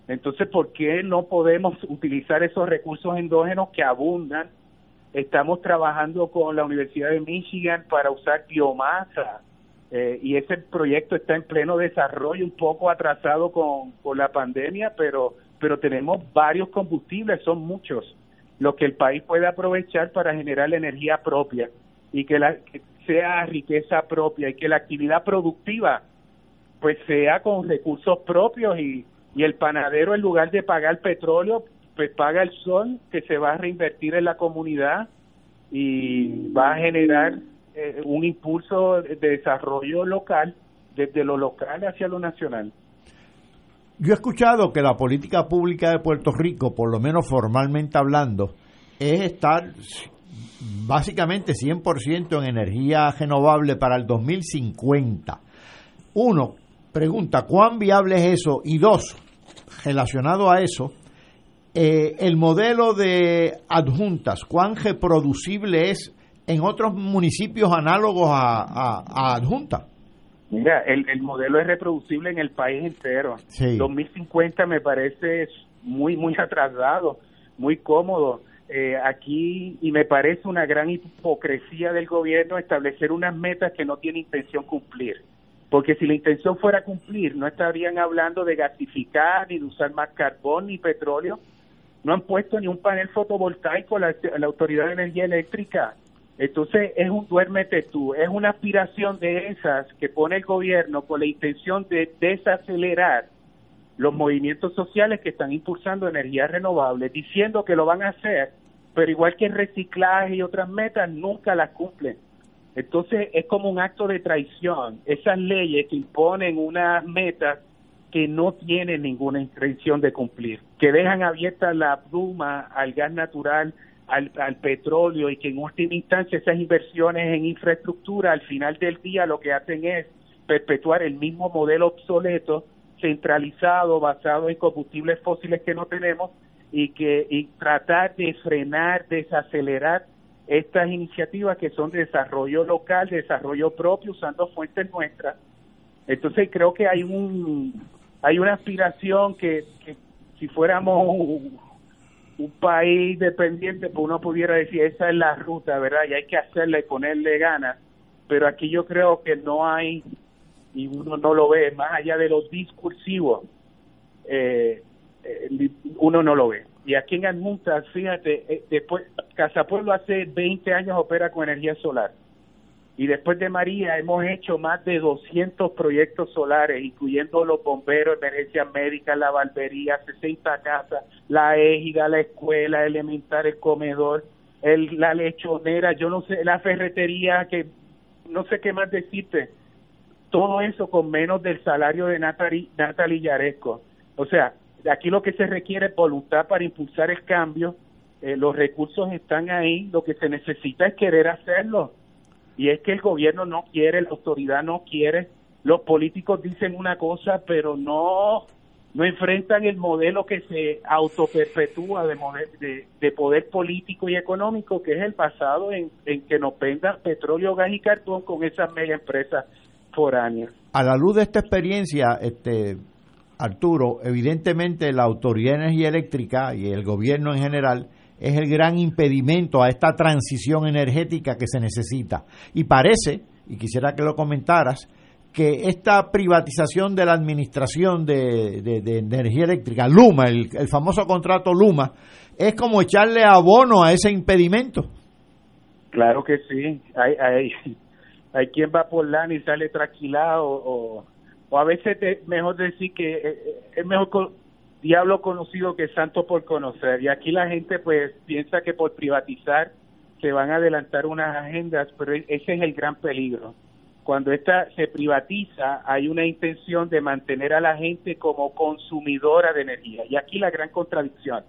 Entonces, ¿por qué no podemos utilizar esos recursos endógenos que abundan? Estamos trabajando con la Universidad de Michigan para usar biomasa eh, y ese proyecto está en pleno desarrollo, un poco atrasado con, con la pandemia, pero, pero tenemos varios combustibles, son muchos, los que el país puede aprovechar para generar la energía propia y que, la, que sea riqueza propia y que la actividad productiva pues sea con recursos propios y, y el panadero en lugar de pagar petróleo pues paga el sol que se va a reinvertir en la comunidad y va a generar eh, un impulso de desarrollo local desde lo local hacia lo nacional. Yo he escuchado que la política pública de Puerto Rico, por lo menos formalmente hablando, es estar básicamente 100% en energía renovable para el 2050. Uno, pregunta, ¿cuán viable es eso? Y dos, relacionado a eso, eh, el modelo de adjuntas, ¿cuán reproducible es en otros municipios análogos a, a, adjuntas? Mira, el, el, modelo es reproducible en el país entero. 2050 me parece muy, muy atrasado, muy cómodo eh, aquí y me parece una gran hipocresía del gobierno establecer unas metas que no tiene intención cumplir. Porque si la intención fuera cumplir, no estarían hablando de gasificar, ni de usar más carbón, ni petróleo. No han puesto ni un panel fotovoltaico la, la Autoridad de Energía Eléctrica. Entonces es un duérmete tú, es una aspiración de esas que pone el gobierno con la intención de desacelerar los movimientos sociales que están impulsando energías renovables, diciendo que lo van a hacer, pero igual que el reciclaje y otras metas, nunca las cumplen. Entonces es como un acto de traición, esas leyes que imponen unas metas que no tienen ninguna intención de cumplir, que dejan abierta la pluma al gas natural, al, al, petróleo y que en última instancia esas inversiones en infraestructura al final del día lo que hacen es perpetuar el mismo modelo obsoleto centralizado basado en combustibles fósiles que no tenemos y que y tratar de frenar, desacelerar estas iniciativas que son de desarrollo local, de desarrollo propio usando fuentes nuestras. Entonces creo que hay un hay una aspiración que, si fuéramos un, país dependiente, pues uno pudiera decir esa es la ruta, ¿verdad? Y hay que hacerla y ponerle ganas. Pero aquí yo creo que no hay y uno no lo ve, más allá de los discursivos, eh, eh, uno no lo ve. Y aquí en Adjuntas, fíjate, eh, después, Casa Pueblo hace 20 años opera con energía solar. Y después de María hemos hecho más de 200 proyectos solares, incluyendo los bomberos, emergencias médicas, la barbería, 60 casas, la égida, la escuela elemental, el comedor, el, la lechonera, yo no sé, la ferretería, que no sé qué más decirte todo eso con menos del salario de Natalie, Natalie Yaresco. O sea, aquí lo que se requiere es voluntad para impulsar el cambio, eh, los recursos están ahí, lo que se necesita es querer hacerlo. Y es que el gobierno no quiere, la autoridad no quiere, los políticos dicen una cosa, pero no no enfrentan el modelo que se autoperpetúa de, de, de poder político y económico, que es el basado en, que nos vendan petróleo, gas y cartón con esas mega empresas a la luz de esta experiencia, este Arturo, evidentemente la Autoridad de Energía Eléctrica y el gobierno en general es el gran impedimento a esta transición energética que se necesita. Y parece, y quisiera que lo comentaras, que esta privatización de la administración de, energía eléctrica, Luma, el, famoso contrato Luma, es como echarle abono a ese impedimento. Claro que sí, hay, hay, hay quien va por lana y sale tranquilado o, o a veces es mejor decir que eh, eh, es mejor diablo conocido que santo por conocer. Y aquí la gente pues piensa que por privatizar se van a adelantar unas agendas pero e, ese es el gran peligro. Cuando esta se privatiza hay una intención de mantener a la gente como consumidora de energía. Y aquí la gran contradicción.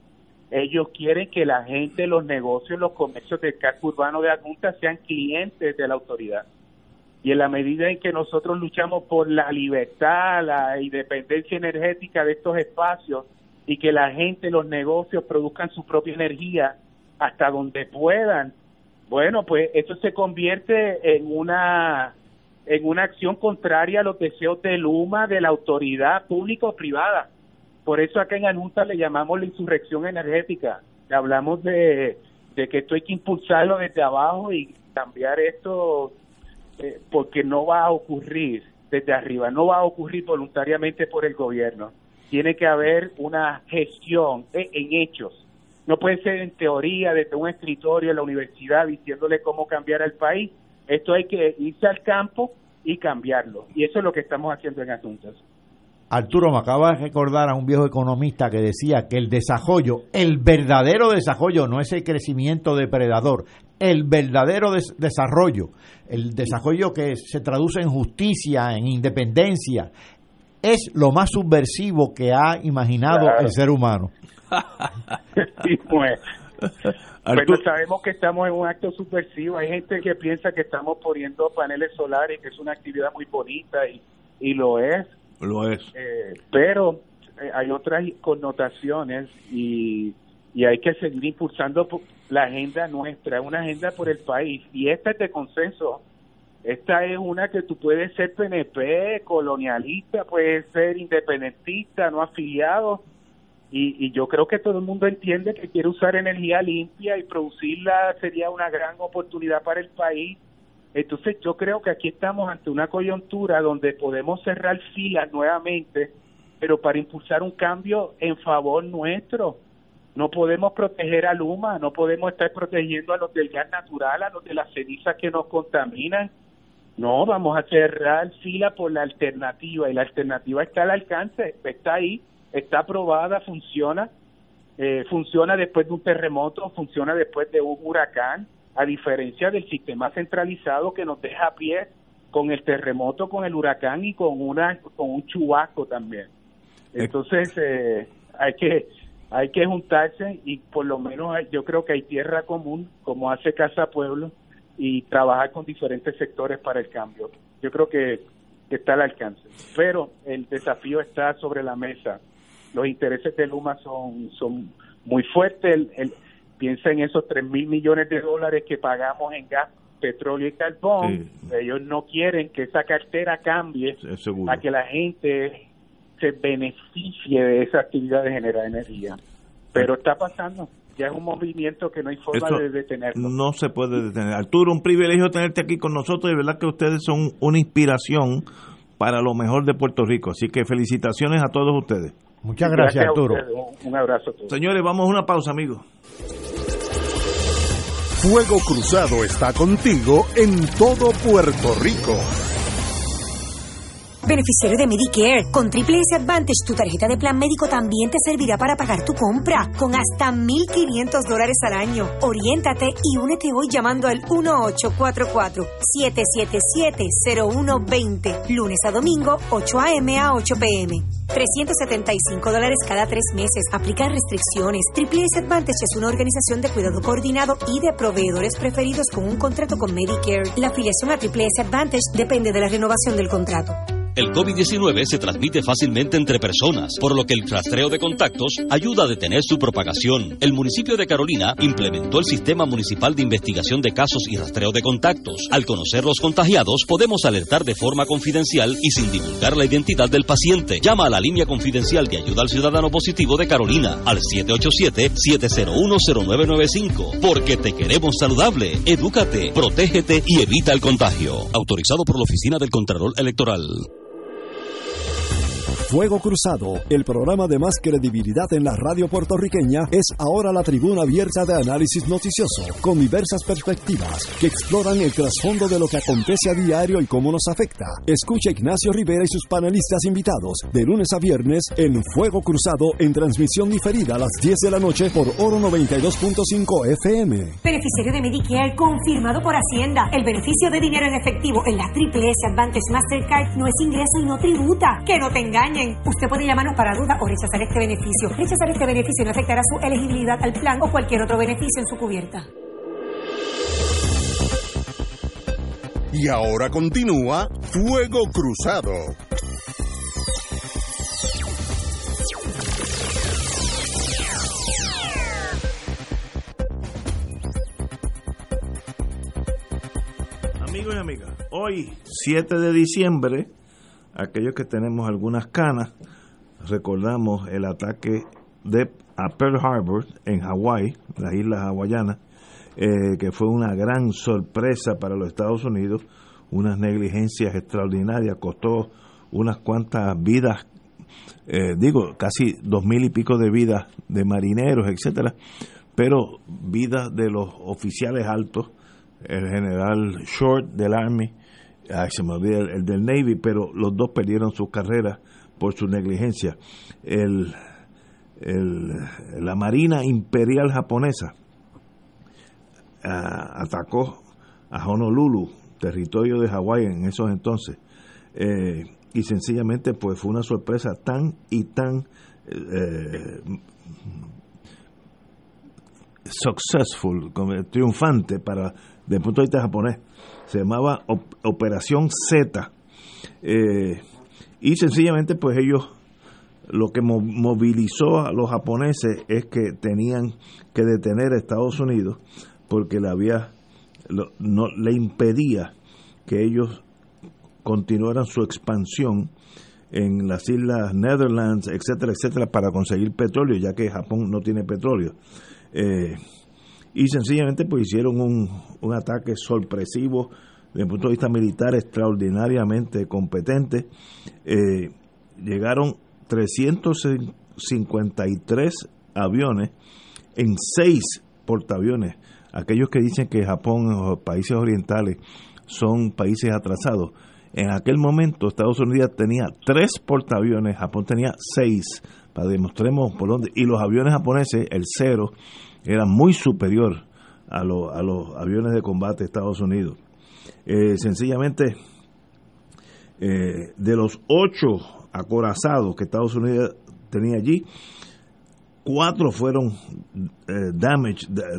Ellos quieren que la gente, los negocios, los comercios del casco urbano de Adjunta sean clientes de la autoridad Y en la medida en que nosotros luchamos por la libertad, la independencia energética de estos espacios y que la gente, los negocios produzcan su propia energía hasta donde puedan, bueno, pues esto se convierte en una en una acción contraria a los deseos de Luma, de la autoridad pública o privada. Por eso acá en Anunta le llamamos la insurrección energética. Hablamos de, de que esto hay que impulsarlo desde abajo y cambiar esto eh, porque no va a ocurrir desde arriba, no va a ocurrir voluntariamente por el gobierno. Tiene que haber una gestión en, en hechos. No puede ser en teoría desde un escritorio en la universidad diciéndole cómo cambiar al país. Esto hay que irse al campo y cambiarlo. Y eso es lo que estamos haciendo en Asuntos. Arturo, me acaba de recordar a un viejo economista que decía que el desarrollo, el verdadero desarrollo, no es el crecimiento depredador, el verdadero des desarrollo, el desarrollo que se traduce en justicia, en independencia, es lo más subversivo que ha imaginado Claro. el ser humano. Sí, pues. Bueno, sabemos que estamos en un acto subversivo. Hay gente que piensa que estamos poniendo paneles solares, que es una actividad muy bonita y, y lo es. Lo es. Eh, pero eh, hay otras connotaciones y, y hay que seguir impulsando la agenda nuestra, una agenda por el país. Y esta es de consenso. Esta es una que tú puedes ser PNP, colonialista, puedes ser independentista, no afiliado. Y, y yo creo que todo el mundo entiende que quiere usar energía limpia y producirla sería una gran oportunidad para el país. Entonces yo creo que aquí estamos ante una coyuntura donde podemos cerrar filas nuevamente, pero para impulsar un cambio en favor nuestro. No podemos proteger a Luma, no podemos estar protegiendo a los del gas natural, a los de las cenizas que nos contaminan. No, vamos a cerrar fila por la alternativa y la alternativa está al alcance, está ahí, está aprobada, funciona, eh, funciona después de un terremoto, funciona después de un huracán, a diferencia del sistema centralizado que nos deja a pie con el terremoto, con el huracán y con una con un chubasco también. Entonces eh, hay que hay que juntarse y por lo menos hay- yo creo que hay tierra común como hace Casa Pueblo y trabajar con diferentes sectores para el cambio. Yo creo que, que está al alcance, pero el desafío está sobre la mesa. Los intereses de Luma son son muy fuertes. El, el- piensa en esos 3 mil millones de dólares que pagamos en gas, petróleo y carbón. Ellos no quieren que esa cartera cambie seguro. a que la gente se beneficie de esa actividad de generar energía. Pero está pasando. Ya es un movimiento que no hay forma Eso de detenerlo. No se puede detener. Arturo, un privilegio tenerte aquí con nosotros. De verdad que ustedes son una inspiración para lo mejor de Puerto Rico. Así que felicitaciones a todos ustedes. Muchas gracias, Arturo. ustedes. Un, un abrazo a todos. Señores, vamos a una pausa, amigos. Fuego Cruzado está contigo en todo Puerto Rico. Beneficiario de Medicare, con Triple S Advantage, tu tarjeta de plan médico también te servirá para pagar tu compra con hasta 1.500 dólares al año. Oriéntate y únete hoy llamando al 1844-777-0120, lunes a domingo, 8 a.m. a 8 p.m. 375 dólares cada tres meses. Aplican restricciones. Triple S Advantage es una organización de cuidado coordinado y de proveedores preferidos con un contrato con Medicare. La afiliación a Triple S Advantage depende de la renovación del contrato. El COVID-19 se transmite fácilmente entre personas, por lo que el rastreo de contactos ayuda a detener su propagación. El municipio de Carolina implementó el Sistema Municipal de Investigación de Casos y Rastreo de Contactos. Al conocer los contagiados, podemos alertar de forma confidencial y sin divulgar la identidad del paciente. Llama a la línea confidencial de ayuda al ciudadano positivo de Carolina al 787-701-0995. Porque te queremos saludable. Edúcate, protégete y evita el contagio. Autorizado por la Oficina del Contralor Electoral. Fuego Cruzado, el programa de más credibilidad en la radio puertorriqueña, es ahora la tribuna abierta de análisis noticioso, con diversas perspectivas que exploran el trasfondo de lo que acontece a diario y cómo nos afecta. Escucha Ignacio Rivera y sus panelistas invitados de lunes a viernes en Fuego Cruzado en transmisión diferida a las 10 de la noche por Oro 92.5 FM. Beneficiario de Medicare confirmado por Hacienda. El beneficio de dinero en efectivo en la Triple S Advantage Mastercard no es ingreso y no tributa. Que no te Usted puede llamarnos para duda o rechazar este beneficio. Rechazar este beneficio no afectará su elegibilidad al plan o cualquier otro beneficio en su cubierta. Y ahora continúa Fuego Cruzado. Amigos y amigas, hoy 7 de diciembre, aquellos que tenemos algunas canas, recordamos el ataque de a Pearl Harbor en Hawái, las islas hawaianas, eh, que fue una gran sorpresa para los Estados Unidos, unas negligencias extraordinarias, costó unas cuantas vidas, eh, digo, casi dos mil y pico de vidas de marineros, etcétera, pero vidas de los oficiales altos, el general Short del Army, ay, se me olvida el, el del Navy, pero los dos perdieron sus carreras por su negligencia. El, el, la Marina Imperial Japonesa ah, atacó a Honolulu, territorio de Hawái en esos entonces, eh, y sencillamente pues fue una sorpresa tan y tan eh, successful, triunfante para el punto de vista japonés. Se llamaba Op- Operación Z. Eh, y sencillamente pues ellos lo que mo- movilizó a los japoneses es que tenían que detener a Estados Unidos porque le no le impedía que ellos continuaran su expansión en las islas Netherlands, etcétera, etcétera, para conseguir petróleo, ya que Japón no tiene petróleo. Eh, y sencillamente pues hicieron un, un ataque sorpresivo desde el punto de vista militar extraordinariamente competente. Eh, llegaron 353 aviones en seis portaaviones. Aquellos que dicen que Japón países orientales son países atrasados. En aquel momento Estados Unidos tenía tres portaaviones, Japón tenía seis, para demostremos por dónde. Y los aviones japoneses, el cero, era muy superior a, lo- a los aviones de combate de Estados Unidos. Eh, sencillamente, eh, de los ocho acorazados que Estados Unidos tenía allí, cuatro fueron eh,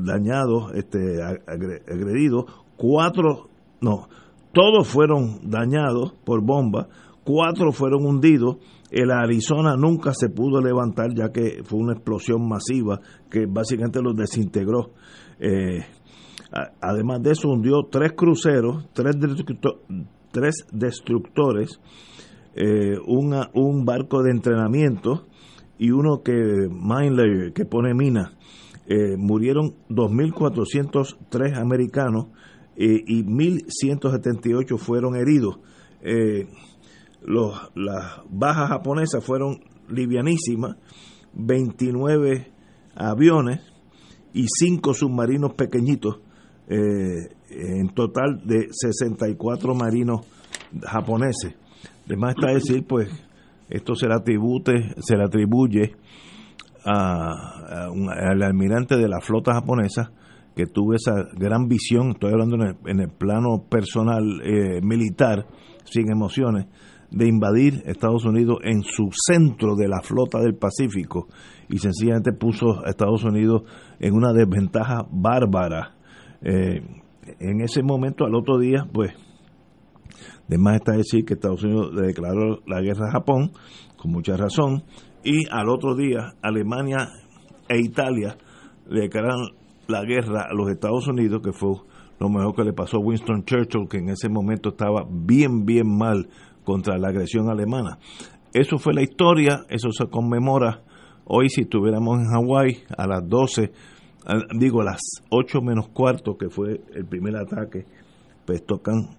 dañados, este, agre- agredidos, cuatro, no, todos fueron dañados por bomba, cuatro fueron hundidos, el Arizona nunca se pudo levantar ya que fue una explosión masiva que básicamente los desintegró. Eh, además de eso hundió tres cruceros, tres, destructo- tres destructores, eh, un barco de entrenamiento y uno que mine layer, que pone mina. Eh, murieron 2.403 americanos eh, y 1.178 fueron heridos. Los, las bajas japonesas fueron livianísimas, 29 aviones y 5 submarinos pequeñitos, eh, en total de 64 marinos japoneses. Además está decir, pues, esto se le, atribute, se le atribuye a- al almirante de la flota japonesa que tuvo esa gran visión, estoy hablando en el, en el plano personal eh, militar, sin emociones, de invadir Estados Unidos en su centro de la flota del Pacífico y sencillamente puso a Estados Unidos en una desventaja bárbara. Eh, en ese momento, al otro día, pues, de más está decir que Estados Unidos le declaró la guerra a Japón, con mucha razón, y al otro día Alemania e Italia le declararon la guerra a los Estados Unidos, que fue lo mejor que le pasó a Winston Churchill, que en ese momento estaba bien, bien mal contra la agresión alemana. Eso fue la historia, eso se conmemora hoy si estuviéramos en Hawái a las 12, a- digo a las 8 menos cuarto, que fue el primer ataque, pues tocan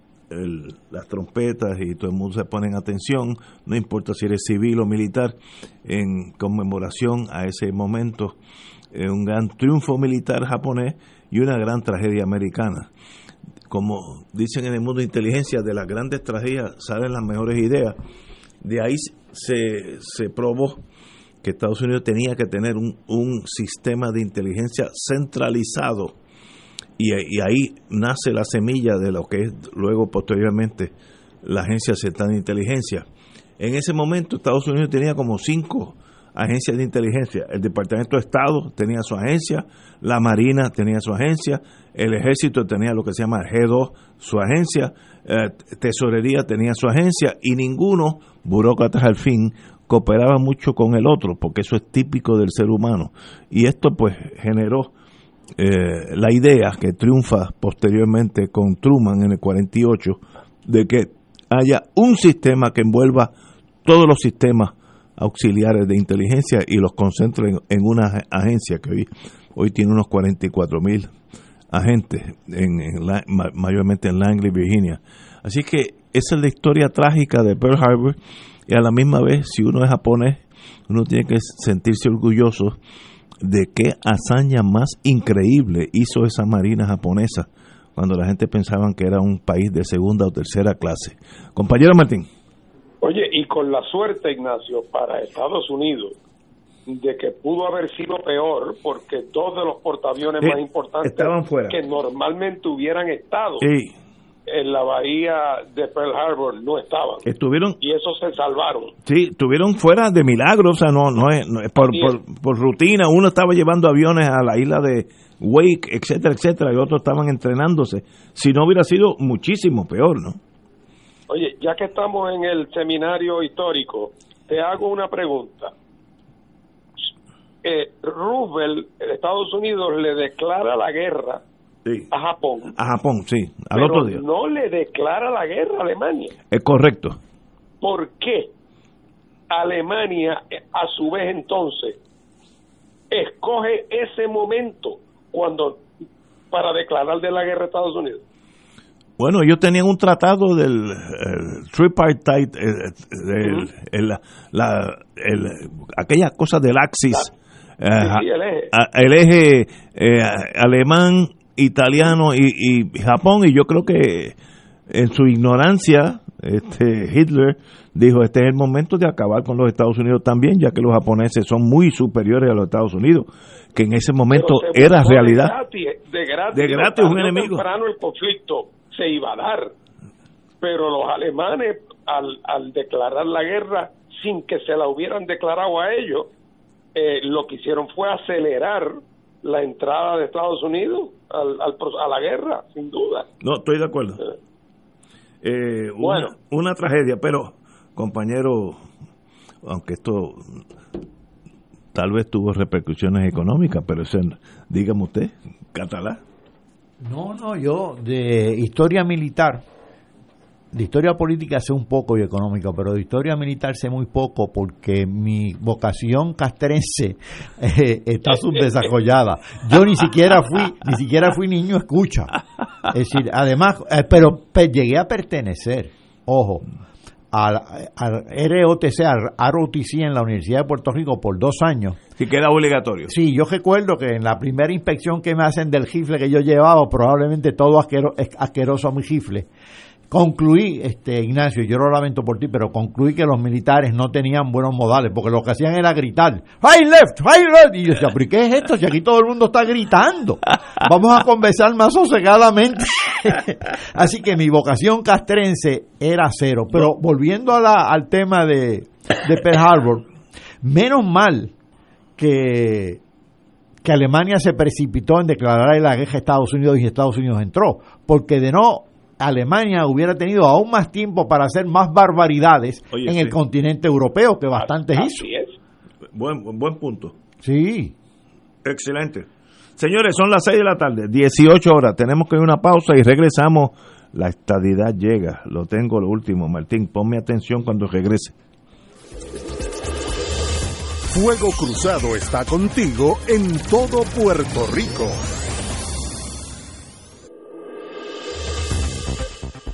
las trompetas y todo el mundo se pone en atención, no importa si eres civil o militar, en conmemoración a ese momento, eh, un gran triunfo militar japonés y una gran tragedia americana. Como dicen en el mundo de inteligencia, de las grandes tragedias salen las mejores ideas. De ahí se, se probó que Estados Unidos tenía que tener un, un sistema de inteligencia centralizado y, y ahí nace la semilla de lo que es luego posteriormente la Agencia Central de Inteligencia. En ese momento Estados Unidos tenía como cinco agencias de inteligencia. El Departamento de Estado tenía su agencia, la Marina tenía su agencia, el Ejército tenía lo que se llama G2, su agencia, eh, Tesorería tenía su agencia y ninguno, burócratas al fin, cooperaba mucho con el otro, porque eso es típico del ser humano. Y esto pues generó eh, la idea que triunfa posteriormente con Truman en el 48 de que haya un sistema que envuelva todos los sistemas auxiliares de inteligencia y los concentre en, una agencia que hoy, hoy tiene unos 44 mil agentes, en, mayormente en Langley, Virginia. Así que esa es la historia trágica de Pearl Harbor y a la misma vez, si uno es japonés, uno tiene que sentirse orgulloso de qué hazaña más increíble hizo esa marina japonesa cuando la gente pensaba que era un país de segunda o tercera clase. Compañero Martín. Oye, y con la suerte, Ignacio, para Estados Unidos, de que pudo haber sido peor porque dos de los portaaviones más importantes que normalmente hubieran estado en la bahía de Pearl Harbor no estaban. Estuvieron y esos se salvaron. Sí, estuvieron fuera de milagro, o sea, no no es, por, por, rutina, uno estaba llevando aviones a la isla de Wake, etcétera, etcétera, y otros estaban entrenándose. Si no hubiera sido muchísimo peor, ¿no? Oye, ya que estamos en el seminario histórico, te hago una pregunta. Eh, Roosevelt, Estados Unidos, le declara la guerra a Japón. A Japón, sí, al otro día. No le declara la guerra a Alemania. Es correcto. ¿Por qué Alemania, a su vez entonces, escoge ese momento cuando para declarar de la guerra a Estados Unidos? Bueno, ellos tenían un tratado del tripartite, el, la, aquella cosa del Axis, el eje, eh, alemán, italiano y, Japón, y yo creo que en su ignorancia, este Hitler dijo, este es el momento de acabar con los Estados Unidos también, ya que los japoneses son muy superiores a los Estados Unidos, que en ese momento era realidad. De gratis, de gratis, un enemigo. Temprano el conflicto se iba a dar, pero los alemanes, al, al declarar la guerra sin que se la hubieran declarado a ellos, eh, lo que hicieron fue acelerar la entrada de Estados Unidos al, a la guerra, sin duda. No, estoy de acuerdo. Eh, eh bueno. Una, tragedia, pero compañero, aunque esto tal vez tuvo repercusiones económicas, pero eso, dígame usted, catalá. No, no, yo de historia militar de historia política sé un poco y económica, pero de historia militar sé muy poco porque mi vocación castrense eh, está subdesarrollada. Yo ni siquiera fui, ni siquiera fui niño escucha. Es decir, además, eh, pero llegué a pertenecer, ojo, al, al ROTC, al ROTC en la Universidad de Puerto Rico por dos años. Si queda obligatorio. Sí, yo recuerdo que en la primera inspección que me hacen del gifle que yo llevaba, probablemente todo asqueroso a mi gifle, concluí, este Ignacio, yo lo lamento por ti, pero concluí que los militares no tenían buenos modales, porque lo que hacían era gritar, high left, high left, y yo decía, pero ¿qué es esto? Si aquí todo el mundo está gritando, vamos a conversar más sosegadamente. Así que mi vocación castrense era cero, pero volviendo al tema de, de Pearl Harbor, menos mal que que Alemania se precipitó en declarar la guerra a Estados Unidos y Estados Unidos entró, porque de no Alemania hubiera tenido aún más tiempo para hacer más barbaridades en el continente europeo, que bastante hizo. Buen, buen punto. Sí. Excelente. Señores, son las 6 de la tarde, 18 horas. Tenemos que ir a una pausa y regresamos. La estadidad llega. Lo tengo lo último. Martín, ponme atención cuando regrese. Fuego Cruzado está contigo en todo Puerto Rico.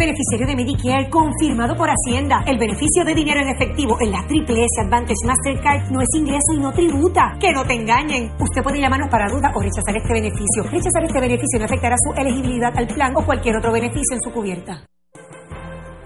Beneficiario de Medicare confirmado por Hacienda. El beneficio de dinero en efectivo en la Triple S Advantage Mastercard no es ingreso y no tributa. Que no te engañen. Usted puede llamarnos para duda o rechazar este beneficio. Rechazar este beneficio no afectará su elegibilidad al plan o cualquier otro beneficio en su cubierta.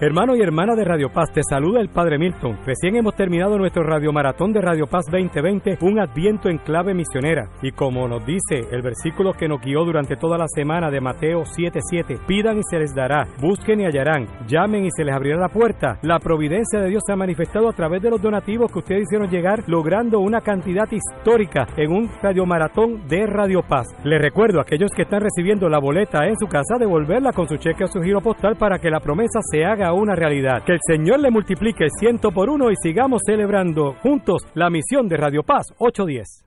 Hermano y hermana de Radio Paz, te saluda el Padre Milton. Recién hemos terminado nuestro Radio Maratón de Radio Paz 2020, un adviento en clave misionera. Y como nos dice el versículo que nos guió durante toda la semana de Mateo 7:7, pidan y se les dará, busquen y hallarán, llamen y se les abrirá la puerta. La providencia de Dios se ha manifestado a través de los donativos que ustedes hicieron llegar, logrando una cantidad histórica en un Radio Maratón de Radio Paz. Les recuerdo a aquellos que están recibiendo la boleta en su casa, devolverla con su cheque o su giro postal para que la promesa se haga una realidad. Que el Señor le multiplique ciento por uno y sigamos celebrando juntos la misión de Radio Paz 810.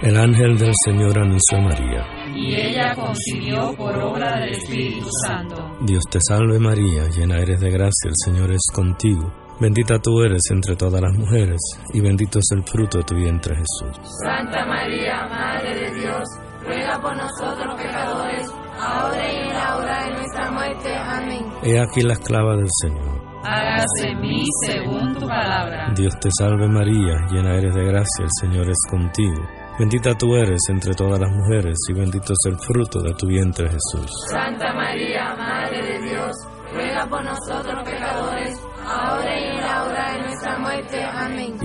El ángel del Señor anunció a María. Y ella concibió por obra del Espíritu Santo. Dios te salve María, llena eres de gracia, el Señor es contigo. Bendita tú eres entre todas las mujeres, y bendito es el fruto de tu vientre Jesús. Santa María, Madre de Dios, ruega por nosotros pecadores, ahora y en la hora de nuestra muerte. Amén. He aquí la esclava del Señor. Hágase en mí según tu palabra. Dios te salve María, llena eres de gracia, el Señor es contigo. Bendita tú eres entre todas las mujeres, y bendito es el fruto de tu vientre Jesús. Santa María, Madre de Dios, ruega por nosotros pecadores,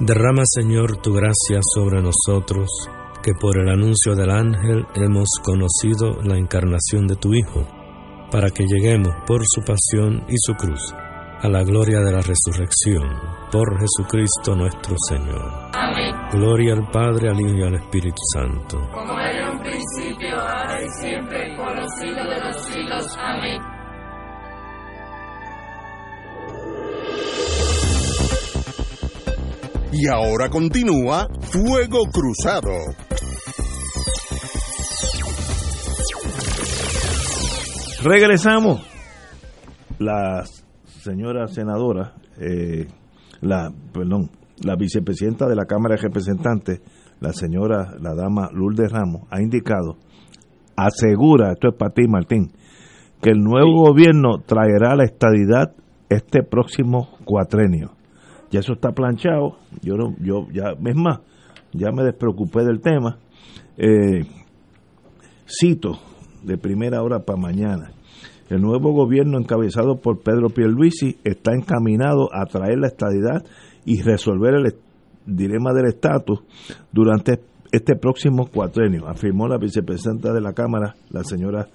Derrama, Señor, tu gracia sobre nosotros, que por el anuncio del ángel hemos conocido la encarnación de tu Hijo, para que lleguemos por su pasión y su cruz a la gloria de la resurrección, por Jesucristo nuestro Señor. Amén. Gloria al Padre, al Hijo y al Espíritu Santo. Como era en un principio, ahora Y ahora continúa Fuego Cruzado. Regresamos. La señora senadora, eh, la, perdón, la vicepresidenta de la Cámara de Representantes, la señora, la dama Lourdes Ramos, ha indicado, asegura, esto es para ti Martín, que el nuevo gobierno traerá la estadidad este próximo cuatrenio. Ya eso está planchado, yo no, yo ya, es más, ya me despreocupé del tema. Eh, cito de primera hora para mañana. El nuevo gobierno encabezado por Pedro Pierluisi está encaminado a traer la estadidad y resolver el dilema del estatus durante este próximo cuatrenio, afirmó la vicepresidenta de la Cámara, la señora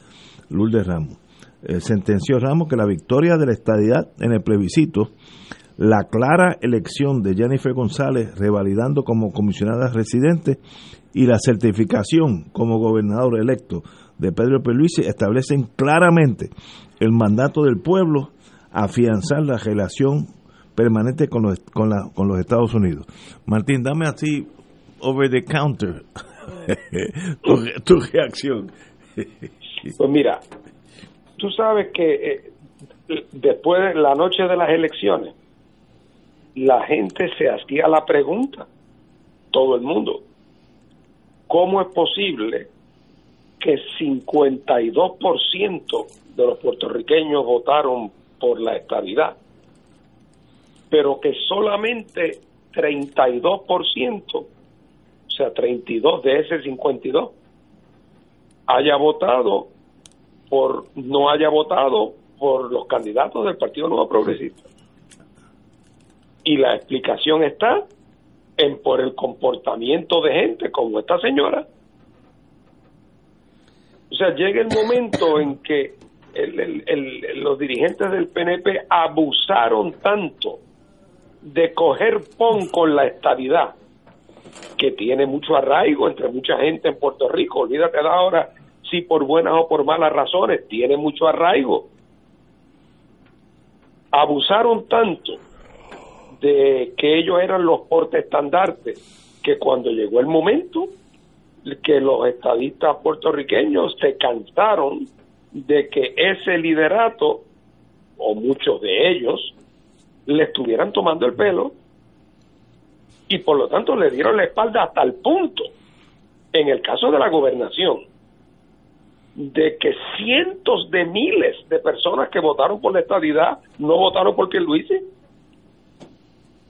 Lourdes Ramos. Eh, sentenció Ramos que la victoria de la estadidad en el plebiscito, la clara elección de Jennifer González revalidando como comisionada residente y la certificación como gobernador electo de Pedro Pierluisi establecen claramente el mandato del pueblo a afianzar la relación permanente con los, con, la, con los Estados Unidos. Martín, dame así, over the counter, tu, reacción. Pues mira, tú sabes que eh, después de la noche de las elecciones, la gente se hacía la pregunta, todo el mundo, ¿cómo es posible que 52% de los puertorriqueños votaron por la estabilidad, pero que solamente 32%, o sea, 32 de ese 52, haya votado por, no haya votado por los candidatos del Partido Nuevo Progresista. Y la explicación está en por el comportamiento de gente como esta señora. O sea, llega el momento en que el, el, los dirigentes del PNP abusaron tanto de coger pon con la estabilidad, que tiene mucho arraigo entre mucha gente en Puerto Rico. Olvídate de ahora si por buenas o por malas razones, tiene mucho arraigo. Abusaron tanto de que ellos eran los porteestandartes, que cuando llegó el momento que los estadistas puertorriqueños se cansaron de que ese liderato, o muchos de ellos, le estuvieran tomando el pelo y por lo tanto le dieron la espalda hasta el punto, en el caso de la gobernación, de que cientos de miles de personas que votaron por la estadidad no votaron por hice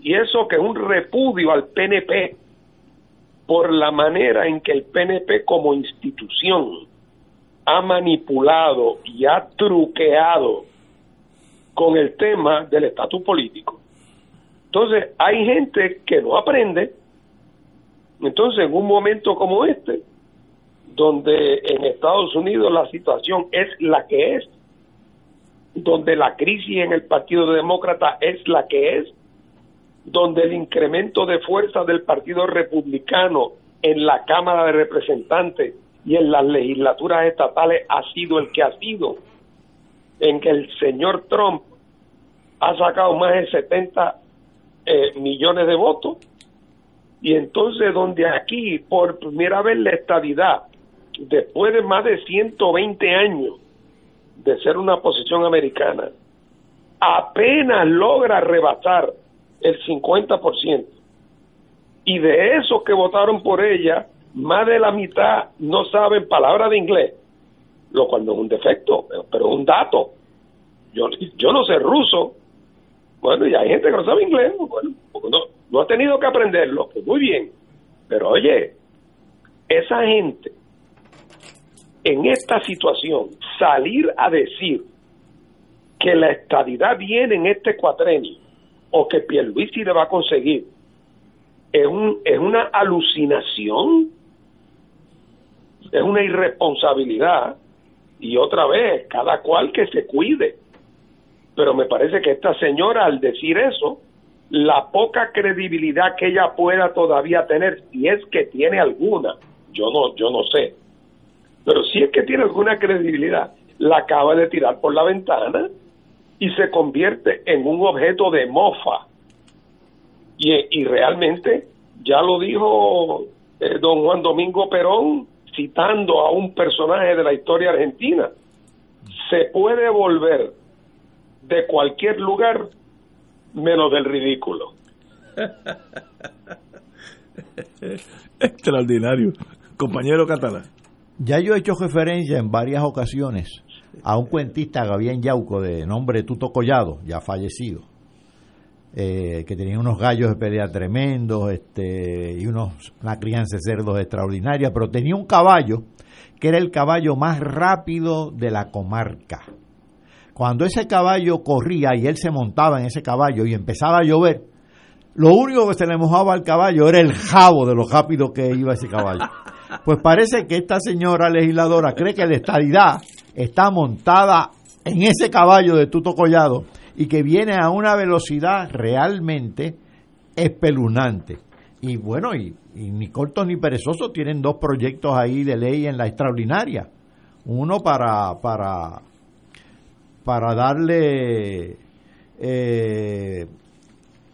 Y eso que es un repudio al PNP por la manera en que el PNP como institución ha manipulado y ha truqueado con el tema del estatus político. Entonces, hay gente que no aprende. Entonces, en un momento como este, donde en Estados Unidos la situación es la que es, donde la crisis en el Partido Demócrata es la que es, donde el incremento de fuerza del Partido Republicano en la Cámara de Representantes y en las legislaturas estatales ha sido el que ha sido, en que el señor Trump ha sacado más de 70 eh, millones de votos, y entonces donde aquí por primera vez la estadidad, después de más de 120 años de ser una posición americana, apenas logra rebasar el 50%. Y de esos que votaron por ella, más de la mitad no saben palabras de inglés, lo cual no es un defecto, pero, es un dato. Yo, yo no sé ruso, bueno, y hay gente que no sabe inglés, no, no ha tenido que aprenderlo, pues muy bien. Pero oye, esa gente en esta situación salir a decir que la estadidad viene en este cuatrenio o que Pierluisi le va a conseguir es, un, es una alucinación, es una irresponsabilidad y otra vez, cada cual que se cuide. Pero me parece que esta señora al decir eso, la poca credibilidad que ella pueda todavía tener, si es que tiene alguna, yo no, yo no sé, pero si es que tiene alguna credibilidad, la acaba de tirar por la ventana y se convierte en un objeto de mofa. Y, realmente, ya lo dijo eh, don Juan Domingo Perón, citando a un personaje de la historia argentina, se puede volver de cualquier lugar menos del ridículo. Extraordinario. Compañero catalán. Ya yo he hecho referencia en varias ocasiones a un cuentista Gabriel Yauco de nombre Tuto Collado, ya fallecido, eh, que tenía unos gallos de pelea tremendos este, y unos, una crianza de cerdos extraordinaria, pero tenía un caballo que era el caballo más rápido de la comarca. Cuando ese caballo corría y él se montaba en ese caballo y empezaba a llover, lo único que se le mojaba al caballo era el jabo de lo rápido que iba ese caballo. Pues parece que esta señora legisladora cree que la estadidad está montada en ese caballo de Tuto Collado y que viene a una velocidad realmente espeluznante. Y bueno, y, ni cortos ni perezosos tienen dos proyectos ahí de ley en la extraordinaria. Uno para, para, para darle eh,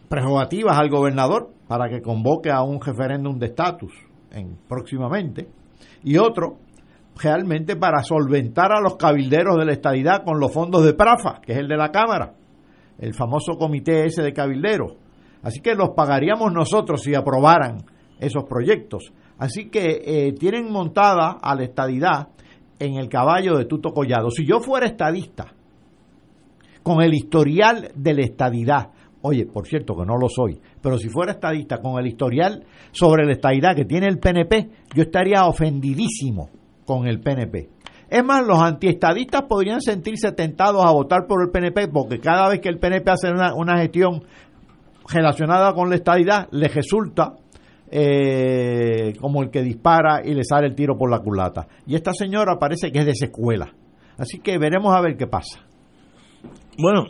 prerrogativas al gobernador para que convoque a un referéndum de estatus en, próximamente. Y otro realmente para solventar a los cabilderos de la estadidad con los fondos de PRAFA, que es el de la Cámara, el famoso comité ese de cabilderos. Así que los pagaríamos nosotros si aprobaran esos proyectos. Así que eh, tienen montada a la estadidad en el caballo de Tuto Collado. Si yo fuera estadista, con el historial de la estadidad, oye, por cierto que no lo soy, pero si fuera estadista con el historial sobre la estadidad que tiene el PNP, yo estaría ofendidísimo con el PNP. Es más, los antiestadistas podrían sentirse tentados a votar por el PNP porque cada vez que el PNP hace una, gestión relacionada con la estadidad, le resulta eh, como el que dispara y le sale el tiro por la culata. Y esta señora parece que es de esa escuela. Así que veremos a ver qué pasa. Bueno,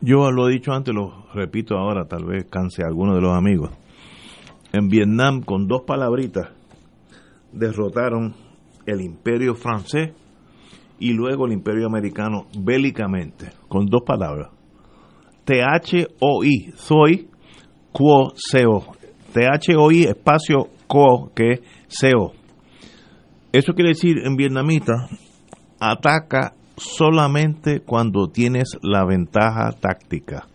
yo lo he dicho antes, lo repito ahora, tal vez canse a alguno de los amigos. En Vietnam, con dos palabritas, derrotaron el imperio francés y luego el imperio americano bélicamente, con dos palabras. T-H-O-I, soy quo seo. T-H-O-I espacio quo, que es seo. Eso quiere decir en vietnamita, ataca solamente cuando tienes la ventaja táctica.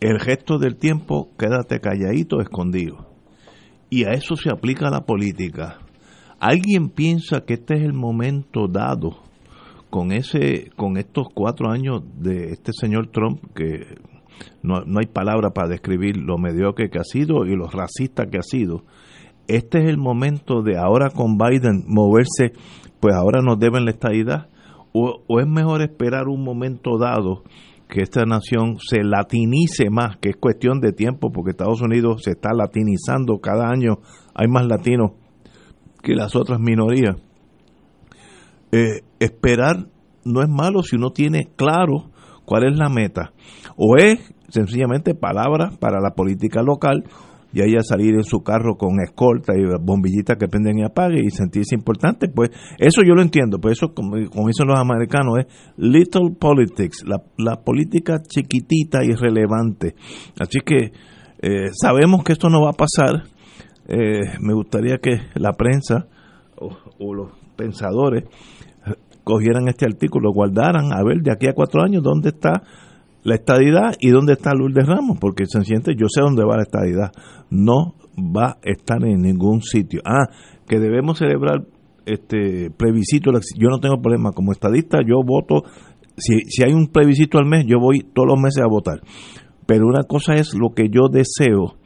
El resto del tiempo quédate calladito, escondido. Y a eso se aplica la política. ¿Alguien piensa que este es el momento dado con ese con estos cuatro años de este señor Trump que no, no hay palabra para describir lo mediocre que ha sido y lo racista que ha sido? Este es el momento de ahora con Biden moverse, pues ahora nos deben la estadidad o, o es mejor esperar un momento dado que esta nación se latinice más, que es cuestión de tiempo, porque Estados Unidos se está latinizando cada año, hay más latinos que las otras minorías. Eh, esperar no es malo si uno tiene claro cuál es la meta. O es sencillamente palabras para la política local y ella salir en su carro con escolta y bombillitas que prenden y apaguen y sentirse importante, pues eso yo lo entiendo, pues eso como, como dicen los americanos es little politics, la, la política chiquitita y relevante. Así que eh, sabemos que esto no va a pasar, eh, me gustaría que la prensa o, o los pensadores cogieran este artículo, guardaran, a ver de aquí a cuatro años dónde está la estadidad y dónde está Lourdes Ramos, porque se yo sé dónde va la estadidad, no va a estar en ningún sitio. Ah, que debemos celebrar este plebiscito, yo no tengo problema, como estadista yo voto, si, si hay un plebiscito al mes, yo voy todos los meses a votar, pero una cosa es lo que yo deseo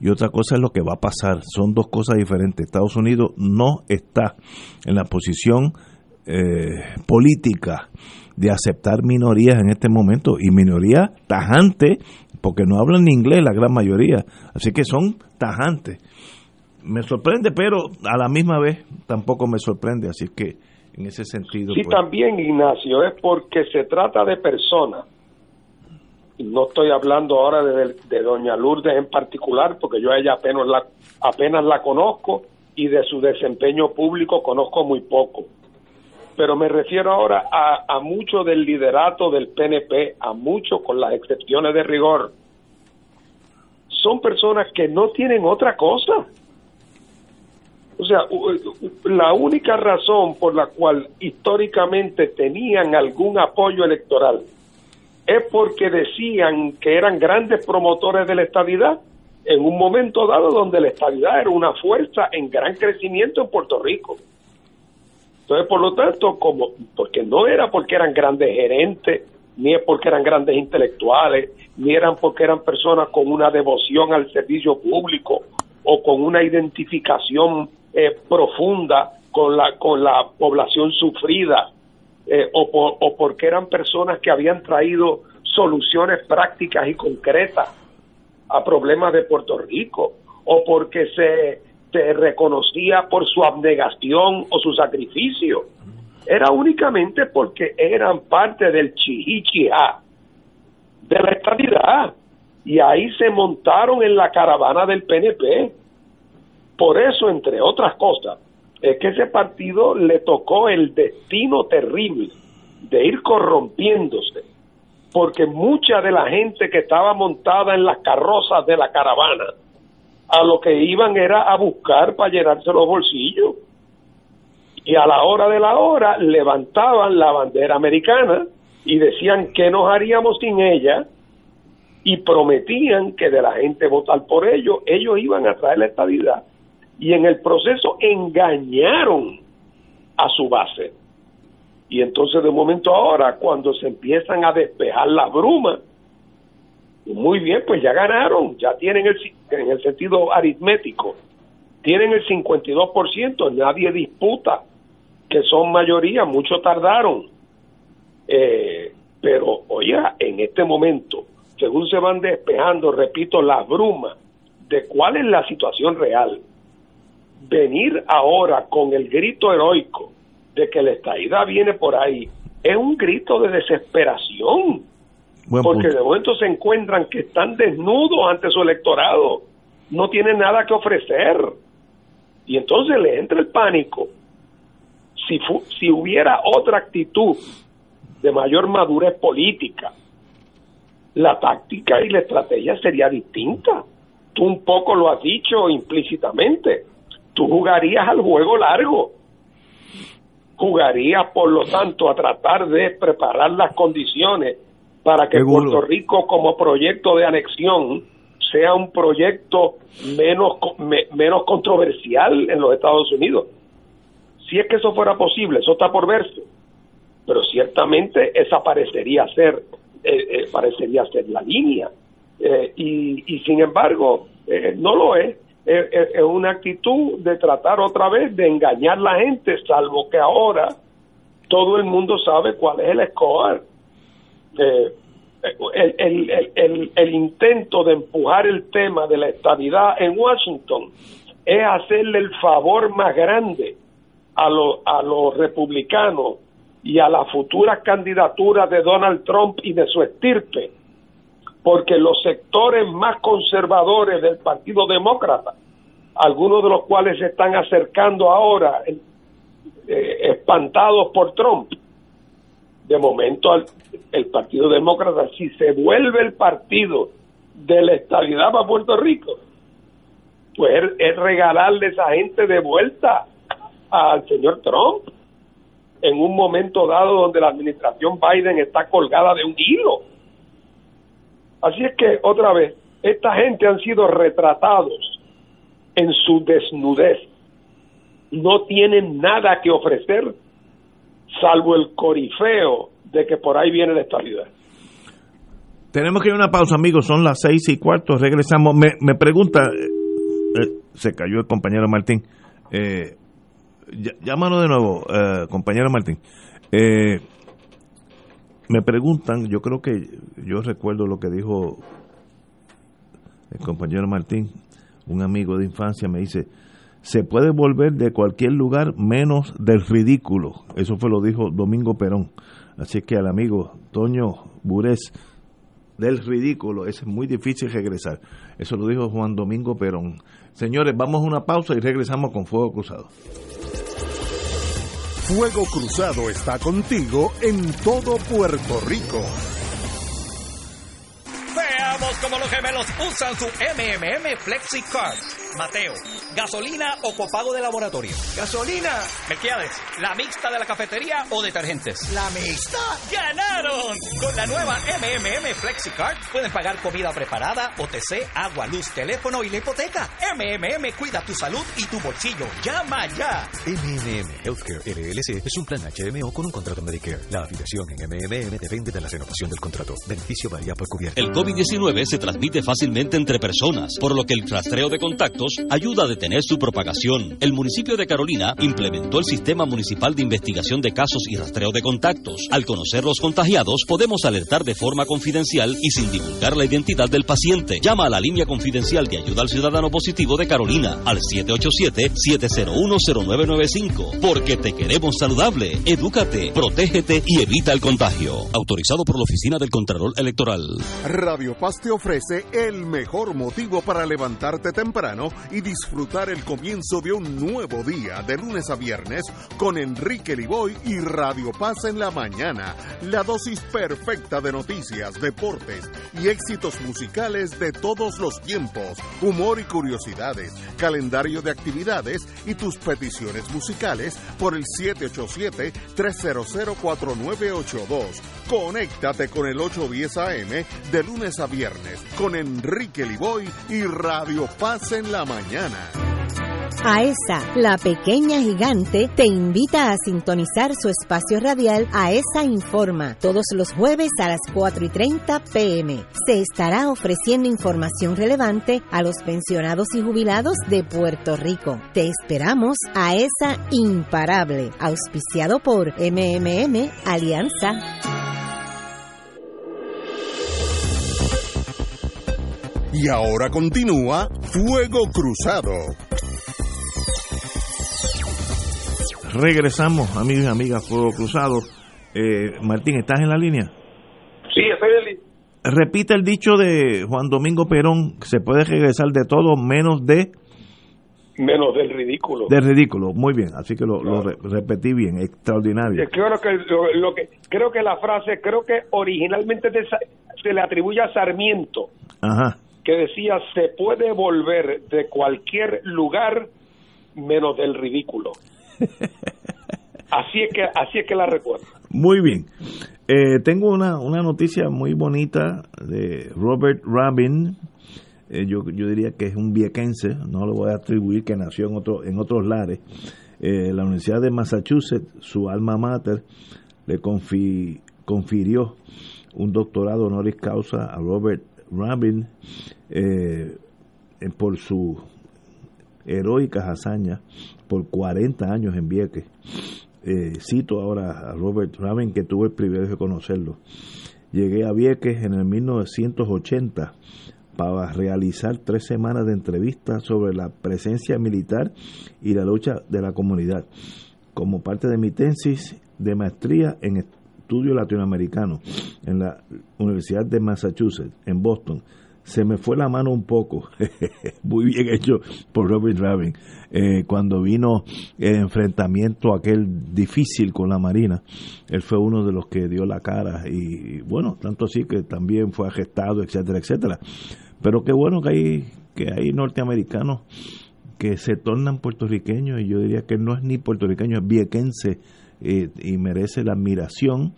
y otra cosa es lo que va a pasar, son dos cosas diferentes. Estados Unidos no está en la posición eh, política de aceptar minorías en este momento y minorías tajantes porque no hablan ni inglés la gran mayoría. Así que son tajantes. Me sorprende pero a la misma vez tampoco me sorprende así que en ese sentido sí pues, también Ignacio es porque se trata de personas. No estoy hablando ahora de, de doña Lourdes en particular porque yo a ella apenas la apenas la conozco y de su desempeño público conozco muy poco pero me refiero ahora a, a mucho del liderato del PNP, a mucho con las excepciones de rigor. Son personas que no tienen otra cosa. O sea, la única razón por la cual históricamente tenían algún apoyo electoral es porque decían que eran grandes promotores de la estabilidad en un momento dado donde la estabilidad era una fuerza en gran crecimiento en Puerto Rico. Entonces, por lo tanto, como porque no era porque eran grandes gerentes, ni es porque eran grandes intelectuales, ni eran porque eran personas con una devoción al servicio público o con una identificación eh, profunda con la con la población sufrida eh, o, por, o porque eran personas que habían traído soluciones prácticas y concretas a problemas de Puerto Rico o porque se se reconocía por su abnegación o su sacrificio. Era únicamente porque eran parte del chihichia, de la estabilidad. Y ahí se montaron en la caravana del PNP. Por eso, entre otras cosas, es que ese partido le tocó el destino terrible de ir corrompiéndose, porque mucha de la gente que estaba montada en las carrozas de la caravana a lo que iban era a buscar para llenarse los bolsillos. Y a la hora de la hora levantaban la bandera americana y decían que nos haríamos sin ella y prometían que de la gente votar por ellos, ellos iban a traer la estabilidad. Y en el proceso engañaron a su base. Y entonces de un momento ahora, cuando se empiezan a despejar las brumas, muy bien, pues ya ganaron, ya tienen el, en el sentido aritmético, tienen el 52%, nadie disputa que son mayoría, muchos tardaron. Eh, pero, oiga, en este momento, según se van despejando, repito, la bruma de cuál es la situación real, venir ahora con el grito heroico de que la estadidad viene por ahí, es un grito de desesperación porque de momento se encuentran que están desnudos ante su electorado, no tienen nada que ofrecer. Y entonces le entra el pánico. Si, si hubiera otra actitud de mayor madurez política, la táctica y la estrategia sería distinta. Tú un poco lo has dicho implícitamente. Tú jugarías al juego largo. Jugarías, por lo tanto, a tratar de preparar las condiciones para que Puerto Rico como proyecto de anexión sea un proyecto menos, menos controversial en los Estados Unidos. Si es que eso fuera posible, eso está por verse, pero ciertamente esa parecería ser, eh, eh, parecería ser la línea. Eh, y, y, sin embargo, no lo es. Es una actitud de tratar otra vez de engañar a la gente, salvo que ahora todo el mundo sabe cuál es el score. El, el, el, el, intento de empujar el tema de la estabilidad en Washington es hacerle el favor más grande a, a los republicanos y a las futuras candidaturas de Donald Trump y de su estirpe, porque los sectores más conservadores del Partido Demócrata, algunos de los cuales se están acercando ahora, eh, espantados por Trump, de momento el Partido Demócrata, si se vuelve el partido de la estabilidad para Puerto Rico, pues es regalarle esa gente de vuelta al señor Trump en un momento dado donde la administración Biden está colgada de un hilo. Así es que, otra vez, esta gente han sido retratados en su desnudez. No tienen nada que ofrecer salvo el corifeo de que por ahí viene la estabilidad. Tenemos que ir a una pausa, amigos. Son las seis y cuarto. Regresamos. Me, me pregunta, eh, eh, se cayó el compañero Martín. Eh, llámanos de nuevo, eh, compañero Martín. Me preguntan, yo creo que yo recuerdo lo que dijo el compañero Martín, un amigo de infancia, me dice, se puede volver de cualquier lugar menos del ridículo. Eso fue lo dijo Domingo Perón. Así que al amigo Toño Burés, del ridículo es muy difícil regresar. Eso lo dijo Juan Domingo Perón. Señores, vamos a una pausa y regresamos con Fuego Cruzado. Fuego Cruzado está contigo en todo Puerto Rico. Veamos cómo los gemelos usan su MMM FlexiCard. Mateo, ¿gasolina o copago de laboratorio? ¡Gasolina! Melquiades, ¿la mixta de la cafetería o detergentes? ¿La mixta? ¡Ganaron! Con la nueva MMM FlexiCard pueden pagar comida preparada, OTC, agua, luz, teléfono y la hipoteca. MMM cuida tu salud y tu bolsillo. ¡Llama ya! MMM Healthcare LLC es un plan HMO con un contrato Medicare. La afiliación en MMM depende de la renovación del contrato. Beneficio varía por cubierta. El COVID-19 se transmite fácilmente entre personas, por lo que el rastreo de contactos ayuda a detener su propagación. El municipio de Carolina implementó el Sistema Municipal de Investigación de Casos y Rastreo de Contactos. Al conocer los contagiados, podemos alertar de forma confidencial y sin divulgar la identidad del paciente. Llama a la línea confidencial de ayuda al ciudadano positivo de Carolina al 787-701-0995. Porque te queremos saludable. Edúcate, protégete y evita el contagio. Autorizado por la Oficina del Contralor Electoral. Radio Paz te ofrece el mejor motivo para levantarte temprano y disfrutar el comienzo de un nuevo día de lunes a viernes con Enrique Liboy y Radio Paz en la mañana. La dosis perfecta de noticias, deportes y éxitos musicales de todos los tiempos, humor y curiosidades, calendario de actividades y tus peticiones musicales por el 787-300-4982. Conéctate con el 810 AM de lunes a viernes con Enrique Liboy y Radio Paz en la mañana. AESA, la pequeña gigante, te invita a sintonizar su espacio radial AESA Informa todos los jueves a las 4 y 30 pm. Se estará ofreciendo información relevante a los pensionados y jubilados de Puerto Rico. Te esperamos AESA Imparable, auspiciado por MMM Alianza. Y ahora continúa Fuego Cruzado. Regresamos, amigos y amigas, Fuego Cruzado. Eh, Martín, ¿estás en la línea? Sí, estoy en línea. Repite el dicho de Juan Domingo Perón, que se puede regresar de todo menos de... menos del ridículo. De ridículo, muy bien, así que lo, lo re- repetí bien, extraordinario. Eh, Creo que, lo, lo que creo que la frase creo que originalmente se le atribuye a Sarmiento Ajá. Que decía se puede volver de cualquier lugar menos del ridículo. Así es que así es que la recuerdo. Muy bien. Eh, tengo una, una noticia muy bonita de Robert Rabin. Eh, yo, yo diría que es un viequense, no lo voy a atribuir que nació en, otro, en otros lares. Eh, la Universidad de Massachusetts, su alma mater, le confi- confirió un doctorado honoris causa a Robert Rabin eh, eh, por su heroicas hazañas por 40 años en Vieques. Eh, cito ahora a Robert Rabin, que tuve el privilegio de conocerlo. Llegué a Vieques en el 1980 para realizar tres semanas de entrevistas sobre la presencia militar y la lucha de la comunidad, como parte de mi tesis de maestría en estudio latinoamericano en la Universidad de Massachusetts, en Boston. Se me fue la mano un poco, muy bien hecho por Robert Rabin, eh, cuando vino el enfrentamiento aquel difícil con la Marina, él fue uno de los que dio la cara y bueno, tanto así que también fue arrestado, etcétera, etcétera. Pero qué bueno que hay, que hay norteamericanos que se tornan puertorriqueños y yo diría que no es ni puertorriqueño, es viequense eh, y merece la admiración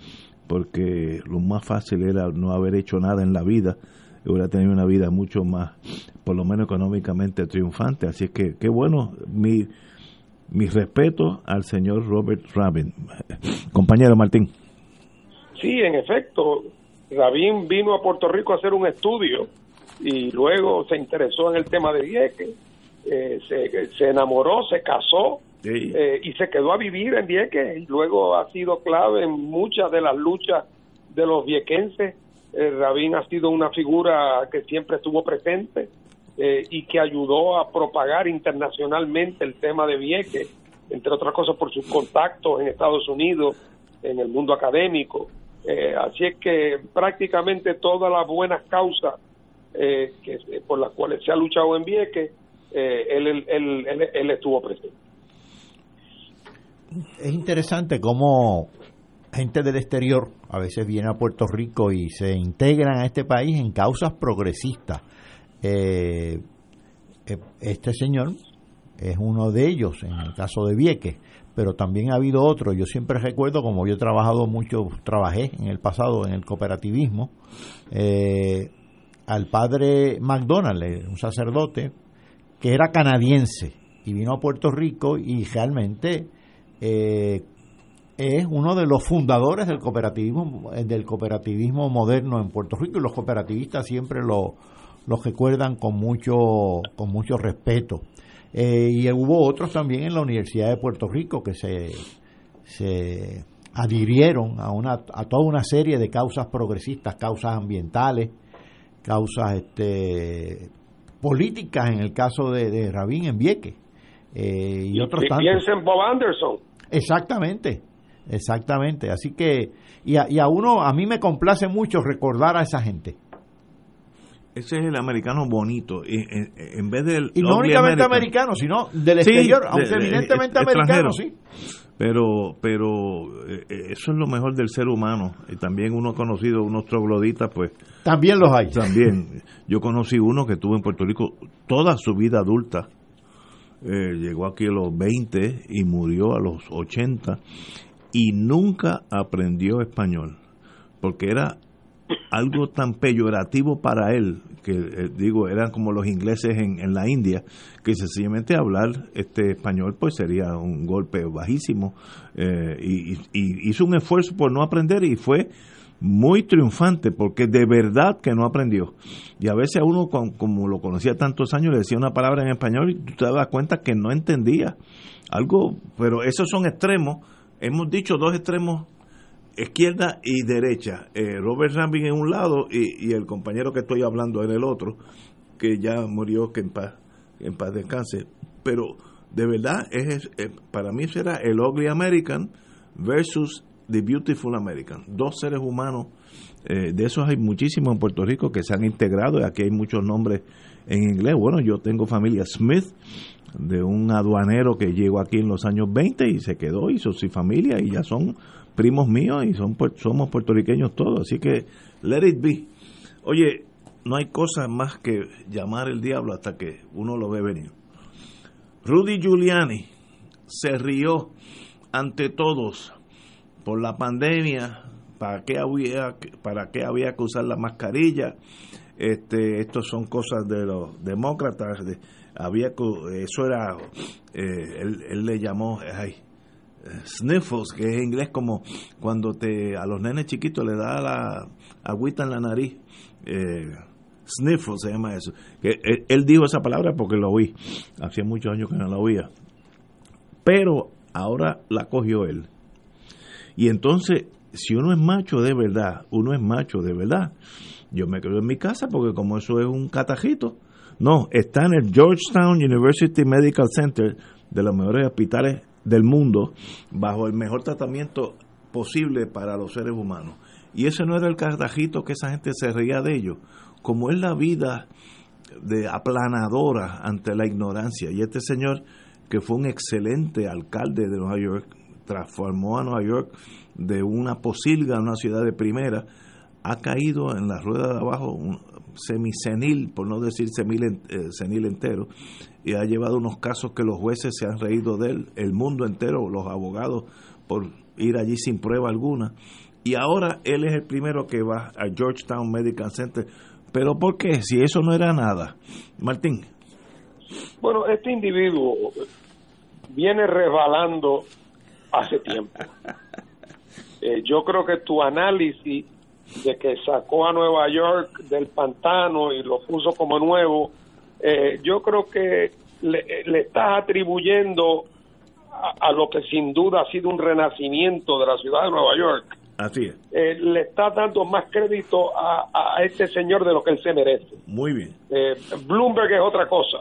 porque lo más fácil era no haber hecho nada en la vida hubiera tenido una vida mucho más, por lo menos económicamente triunfante. Así es que, qué bueno, mi, mi respeto al señor Robert Rabin. Compañero Martín. Sí, en efecto, Rabín vino a Puerto Rico a hacer un estudio y luego se interesó en el tema de Vieques, eh, se, se enamoró, se casó eh, y se quedó a vivir en Vieques y luego ha sido clave en muchas de las luchas de los viequenses. Eh, Rabín ha sido una figura que siempre estuvo presente eh, y que ayudó a propagar internacionalmente el tema de Vieques, entre otras cosas por sus contactos en Estados Unidos, en el mundo académico. Eh, así es que prácticamente todas las buenas causas eh, que, por las cuales se ha luchado en Vieques, él, él, él- él estuvo presente. Es interesante cómo gente del exterior a veces viene a Puerto Rico y se integran a este país en causas progresistas. Eh, eh, este señor es uno de ellos en el caso de Vieques, pero también ha habido otros. Yo siempre recuerdo, como yo he trabajado mucho, trabajé en el pasado en el cooperativismo, eh, al padre McDonald, un sacerdote, que era canadiense y vino a Puerto Rico y realmente eh, es uno de los fundadores del cooperativismo del cooperativismo moderno en Puerto Rico y los cooperativistas siempre lo, lo recuerdan con mucho con mucho respeto Eh, y hubo otros también en la Universidad de Puerto Rico que se se adhirieron a una a toda una serie de causas progresistas causas ambientales causas este políticas en el caso de, de Rabín en Vieques eh, y otros Pi- tantos Piensa en Bob Anderson. Exactamente, exactamente. Así que, y a, y a uno, a mí me complace mucho recordar a esa gente. Ese es el americano bonito. y, en, en vez del. Y no únicamente American. americano, sino del Sí, exterior, de- aunque de- evidentemente americano, sí. Pero, pero eh, eh, eso es lo mejor del ser humano. Y también uno ha conocido unos trogloditas, pues. También los hay. También. Yo conocí uno que estuvo en Puerto Rico toda su vida adulta. Eh, llegó aquí a los 20 y murió a los 80 y nunca aprendió español porque era algo tan peyorativo para él que eh, digo eran como los ingleses en, en la India que sencillamente hablar este español pues sería un golpe bajísimo eh, y, hizo un esfuerzo por no aprender y fue muy triunfante porque de verdad que no aprendió y a veces a uno como lo conocía tantos años le decía una palabra en español y tú te das cuenta que no entendía algo pero esos son extremos hemos dicho dos extremos izquierda y derecha. Eh, Robert Rambin en un lado y, y el compañero que estoy hablando en el otro, que ya murió, que en paz, en paz descanse. Pero de verdad, es, es- para mí será el Ugly American versus The Beautiful American. Dos seres humanos, eh, de esos hay muchísimos en Puerto Rico que se han integrado y aquí hay muchos nombres en inglés. Bueno, yo tengo familia Smith de un aduanero que llegó aquí en los años 20 y se quedó, hizo su familia y ya son primos míos y son somos puertorriqueños todos, así que let it be. Oye, no hay cosa más que llamar el diablo hasta que uno lo ve venir. Rudy Giuliani se rió ante todos por la pandemia, para qué había, para qué había que usar la mascarilla. Este, estos son cosas de los demócratas. De, había eso era, eh, él, le llamó, ay, sniffles, que es en inglés como cuando te a los nenes chiquitos le da la agüita en la nariz. Eh, sniffles se llama eso. Que él, él, dijo esa palabra porque lo oí. Hacía muchos años que no la oía. Pero ahora la cogió él. Y entonces, si uno es macho de verdad, uno es macho de verdad. Yo me quedo en mi casa porque como eso es un catajito, no, está en el Georgetown University Medical Center, de los mejores hospitales del mundo, bajo el mejor tratamiento posible para los seres humanos. Y ese no era el carajito que esa gente se reía de ellos. Como es la vida de aplanadora ante la ignorancia. Y este señor, que fue un excelente alcalde de Nueva York, transformó a Nueva York de una posilga a una ciudad de primera, ha caído en la rueda de abajo semisenil, por no decir semil, eh, senil entero, y ha llevado unos casos que los jueces se han reído de él, el mundo entero, los abogados, por ir allí sin prueba alguna. Y ahora él es el primero que va a Georgetown Medical Center. ¿Pero por qué? Si eso no era nada. Martín. Bueno, este individuo viene resbalando hace tiempo. Eh, yo creo que tu análisis de que sacó a Nueva York del pantano y lo puso como nuevo, eh, yo creo que le, le estás atribuyendo a, lo que sin duda ha sido un renacimiento de la ciudad de Nueva York. Así es. Eh, le está dando más crédito a, a, este señor de lo que él se merece. Muy bien. Eh, Bloomberg es otra cosa.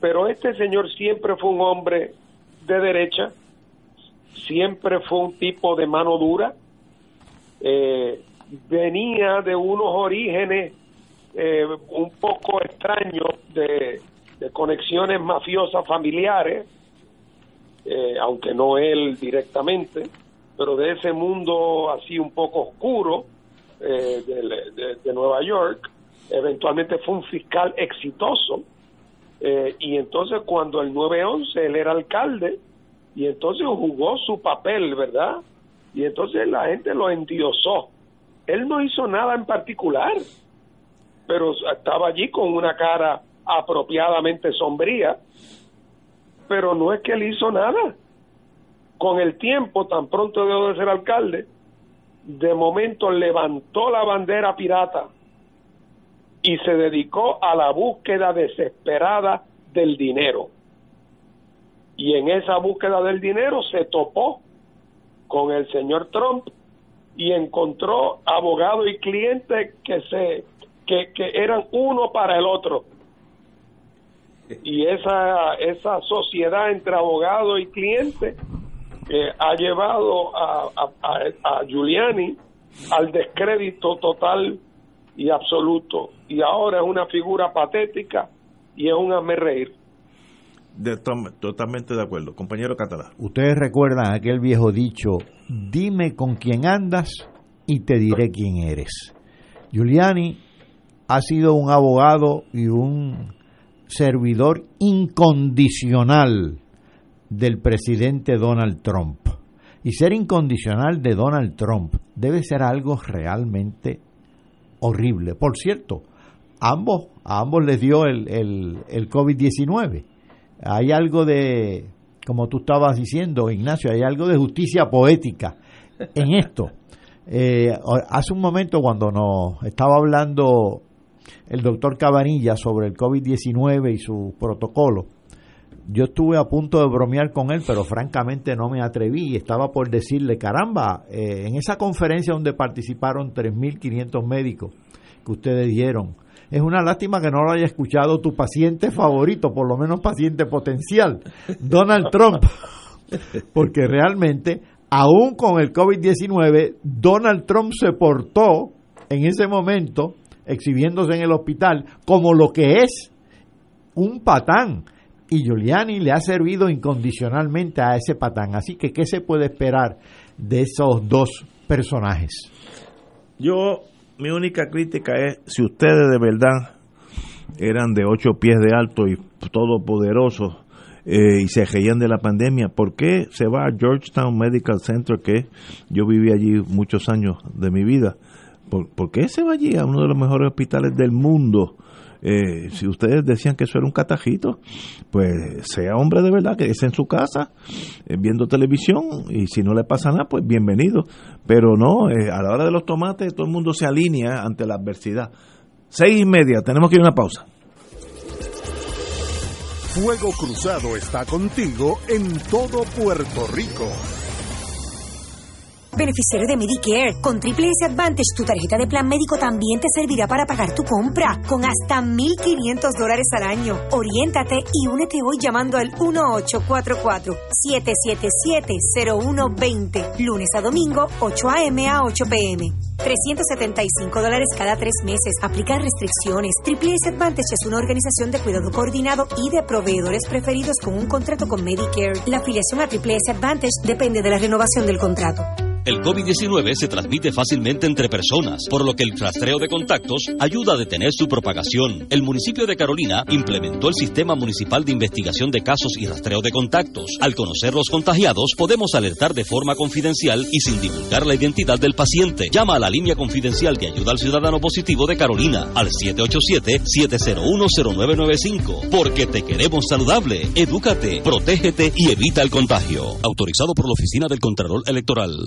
pero este señor siempre fue un hombre de derecha, siempre fue un tipo de mano dura, eh, venía de unos orígenes eh, un poco extraños de, conexiones mafiosas familiares, eh, aunque no él directamente, pero de ese mundo así un poco oscuro de, de, Nueva York. Eventualmente fue un fiscal exitoso. y entonces cuando el 9-11 él era alcalde, y entonces jugó su papel, ¿verdad? Y entonces la gente lo endiosó. Él no hizo nada en particular, pero estaba allí con una cara apropiadamente sombría, pero no es que él hizo nada. Con el tiempo, tan pronto dejó de ser alcalde, de momento levantó la bandera pirata y se dedicó a la búsqueda desesperada del dinero. Y en esa búsqueda del dinero se topó con el señor Trump y encontró abogado y cliente que se que, eran uno para el otro. Y esa esa sociedad entre abogado y cliente eh, ha llevado a, a, Giuliani al descrédito total y absoluto. Y ahora es una figura patética y es un totalmente de acuerdo. Compañero Catalá. Ustedes recuerdan aquel viejo dicho, dime con quién andas y te diré quién eres. Giuliani ha sido un abogado y un servidor incondicional del presidente Donald Trump. Y ser incondicional de Donald Trump debe ser algo realmente horrible. Por cierto, ambos, a ambos les dio el, el, el COVID-19 hay algo de, como tú estabas diciendo, Ignacio, hay algo de justicia poética en esto. Eh, hace un momento cuando nos estaba hablando el doctor Cabanilla sobre el COVID-19 y su protocolo, yo estuve a punto de bromear con él, pero francamente no me atreví y estaba por decirle, caramba, eh, en esa conferencia donde participaron 3.500 médicos que ustedes dieron, es una lástima que no lo haya escuchado tu paciente favorito, por lo menos paciente potencial, Donald Trump. Porque realmente, aún con el COVID-19, Donald Trump se portó en ese momento, exhibiéndose en el hospital, como lo que es un patán. y Giuliani le ha servido incondicionalmente a ese patán. Así que, ¿qué se puede esperar de esos dos personajes? Yo, mi única crítica es, si ustedes de verdad eran de ocho pies de alto y todopoderosos eh, y se reían de la pandemia, ¿por qué se va a Georgetown Medical Center, que yo viví allí muchos años de mi vida? ¿Por, ¿por qué se va allí a uno de los mejores hospitales del mundo? Eh, si ustedes decían que eso era un catajito, pues sea hombre de verdad, que es en su casa, eh, viendo televisión, y si no le pasa nada, pues bienvenido. Pero no, eh, a la hora de los tomates, todo el mundo se alinea ante la adversidad. Seis y media, tenemos que ir a una pausa. Fuego Cruzado está contigo en todo Puerto Rico. Beneficiario de Medicare, con Triple S Advantage, tu tarjeta de plan médico también te servirá para pagar tu compra, con hasta 1.500 dólares al año. Oriéntate y únete hoy llamando al 1844-777-0120, lunes a domingo, 8 a.m. a 8 p.m. 375 dólares cada tres meses. Aplicar restricciones. Triple S Advantage es una organización de cuidado coordinado y de proveedores preferidos con un contrato con Medicare. La afiliación a Triple S Advantage depende de la renovación del contrato. El COVID-19 se transmite fácilmente entre personas, por lo que el rastreo de contactos ayuda a detener su propagación. El municipio de Carolina implementó el Sistema Municipal de Investigación de Casos y Rastreo de Contactos. Al conocer los contagiados, podemos alertar de forma confidencial y sin divulgar la identidad del paciente. Llama a la línea confidencial de ayuda al ciudadano positivo de Carolina al 787-701-0995. Porque te queremos saludable. Edúcate, protégete y evita el contagio. Autorizado por la Oficina del Contralor Electoral.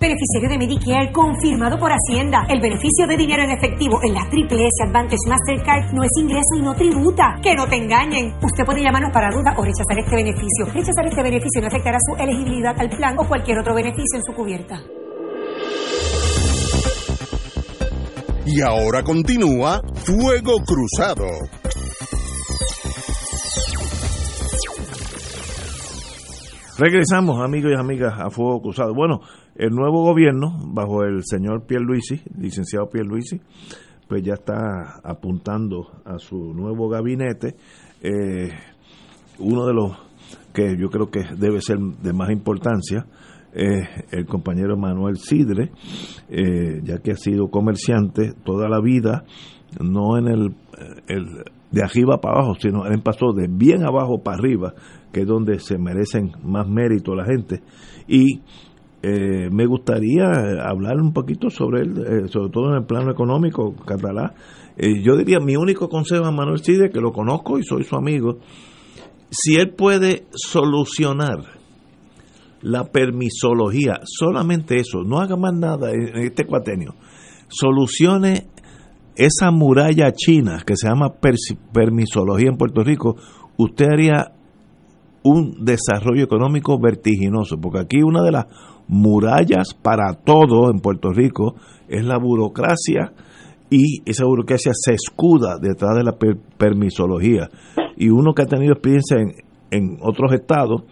Beneficiario de Medicare confirmado por Hacienda. El beneficio de dinero en efectivo en la Triple S Advantage Mastercard no es ingreso y no tributa. Que no te engañen. Usted puede llamarnos para duda o rechazar este beneficio. Rechazar este beneficio no afectará su elegibilidad al plan o cualquier otro beneficio en su cubierta. Y ahora continúa Fuego Cruzado. Regresamos, amigos y amigas, a Fuego Cruzado. Bueno, el nuevo gobierno, bajo el señor Pierluisi, licenciado Pierluisi, pues ya está apuntando a su nuevo gabinete. Eh, uno de los que yo creo que debe ser de más importancia es el compañero Manuel Sidre, eh, ya que ha sido comerciante toda la vida, no en el de arriba para abajo, sino él pasó de bien abajo para arriba, que es donde se merecen más mérito la gente. Y eh, me gustaría hablar un poquito sobre él, eh, sobre todo en el plano económico catalán. Eh, yo diría, mi único consejo a Manuel Cide, que lo conozco y soy su amigo, si él puede solucionar la permisología, solamente eso, no haga más nada en este cuatenio, solucione esa muralla china que se llama permisología en Puerto Rico, usted haría un desarrollo económico vertiginoso, porque aquí una de las murallas para todo en Puerto Rico es la burocracia y esa burocracia se escuda detrás de la permisología. Y uno que ha tenido experiencia en, otros estados,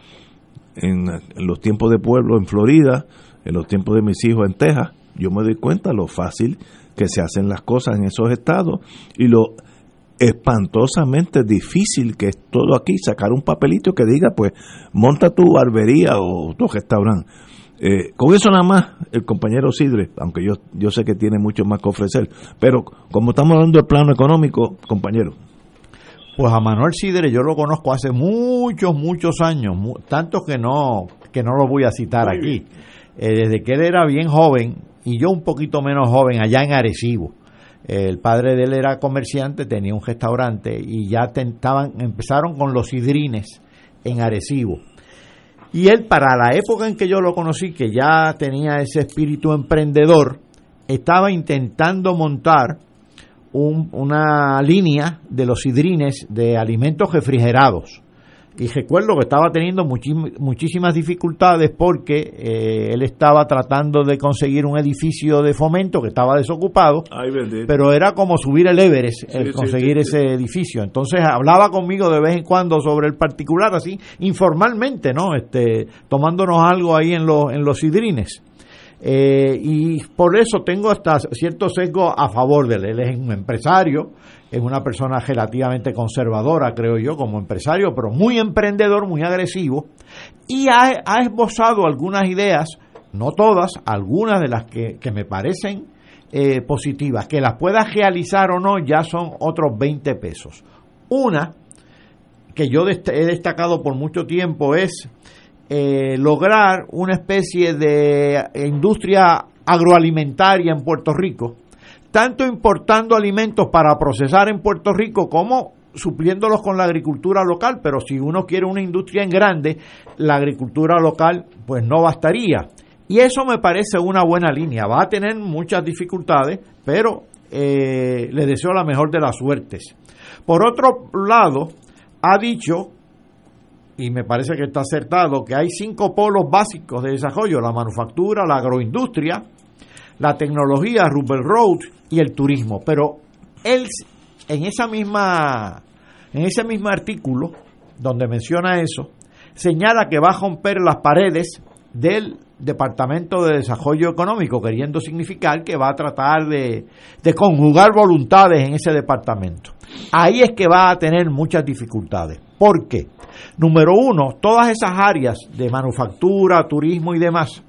en, en, los tiempos de pueblo en Florida, en los tiempos de mis hijos en Texas, yo me doy cuenta lo fácil que se hacen las cosas en esos estados y lo espantosamente difícil que es todo aquí, sacar un papelito que diga, pues, monta tu barbería o tu restaurante. Eh, con eso nada más, el compañero Sidre, aunque yo, yo sé que tiene mucho más que ofrecer, pero como estamos hablando del plano económico, compañero. Pues a Manuel Sidre yo lo conozco hace muchos, muchos años, tanto que no, que no lo voy a citar aquí. Eh, desde que él era bien joven y yo un poquito menos joven allá en Arecibo. El padre de él era comerciante, tenía un restaurante y ya tentaban, empezaron con los hidrines en Arecibo. Y él, para la época en que yo lo conocí, que ya tenía ese espíritu emprendedor, estaba intentando montar una línea de los hidrines de alimentos refrigerados. Y recuerdo que estaba teniendo muchísimas dificultades porque eh, él estaba tratando de conseguir un edificio de fomento que estaba desocupado, pero era como subir el Everest, el conseguir ese edificio. Entonces hablaba conmigo de vez en cuando sobre el particular, así informalmente, ¿no? Este, tomándonos algo ahí en los, en los hidrines. Eh, y por eso tengo hasta cierto sesgo a favor de él. Él es un empresario, es una persona relativamente conservadora, creo yo, como empresario, pero muy emprendedor, muy agresivo, y ha, esbozado algunas ideas, no todas, algunas de las que, me parecen eh, positivas, que las pueda realizar o no ya son otros 20 pesos. Una que yo he destacado por mucho tiempo es eh, lograr una especie de industria agroalimentaria en Puerto Rico, tanto importando alimentos para procesar en Puerto Rico como supliéndolos con la agricultura local, pero si uno quiere una industria en grande, la agricultura local pues no bastaría. Y eso me parece una buena línea. Va a tener muchas dificultades, pero eh, le deseo la mejor de las suertes. Por otro lado, ha dicho y me parece que está acertado, que hay cinco polos básicos de desarrollo, la manufactura, la agroindustria, la tecnología, Rubel Road y el turismo. Pero él, en esa misma, en ese mismo artículo, donde menciona eso, señala que va a romper las paredes del Departamento de Desarrollo Económico, queriendo significar que va a tratar de, de conjugar voluntades en ese departamento. Ahí es que va a tener muchas dificultades. ¿Por qué? Número uno, todas esas áreas de manufactura, turismo y demás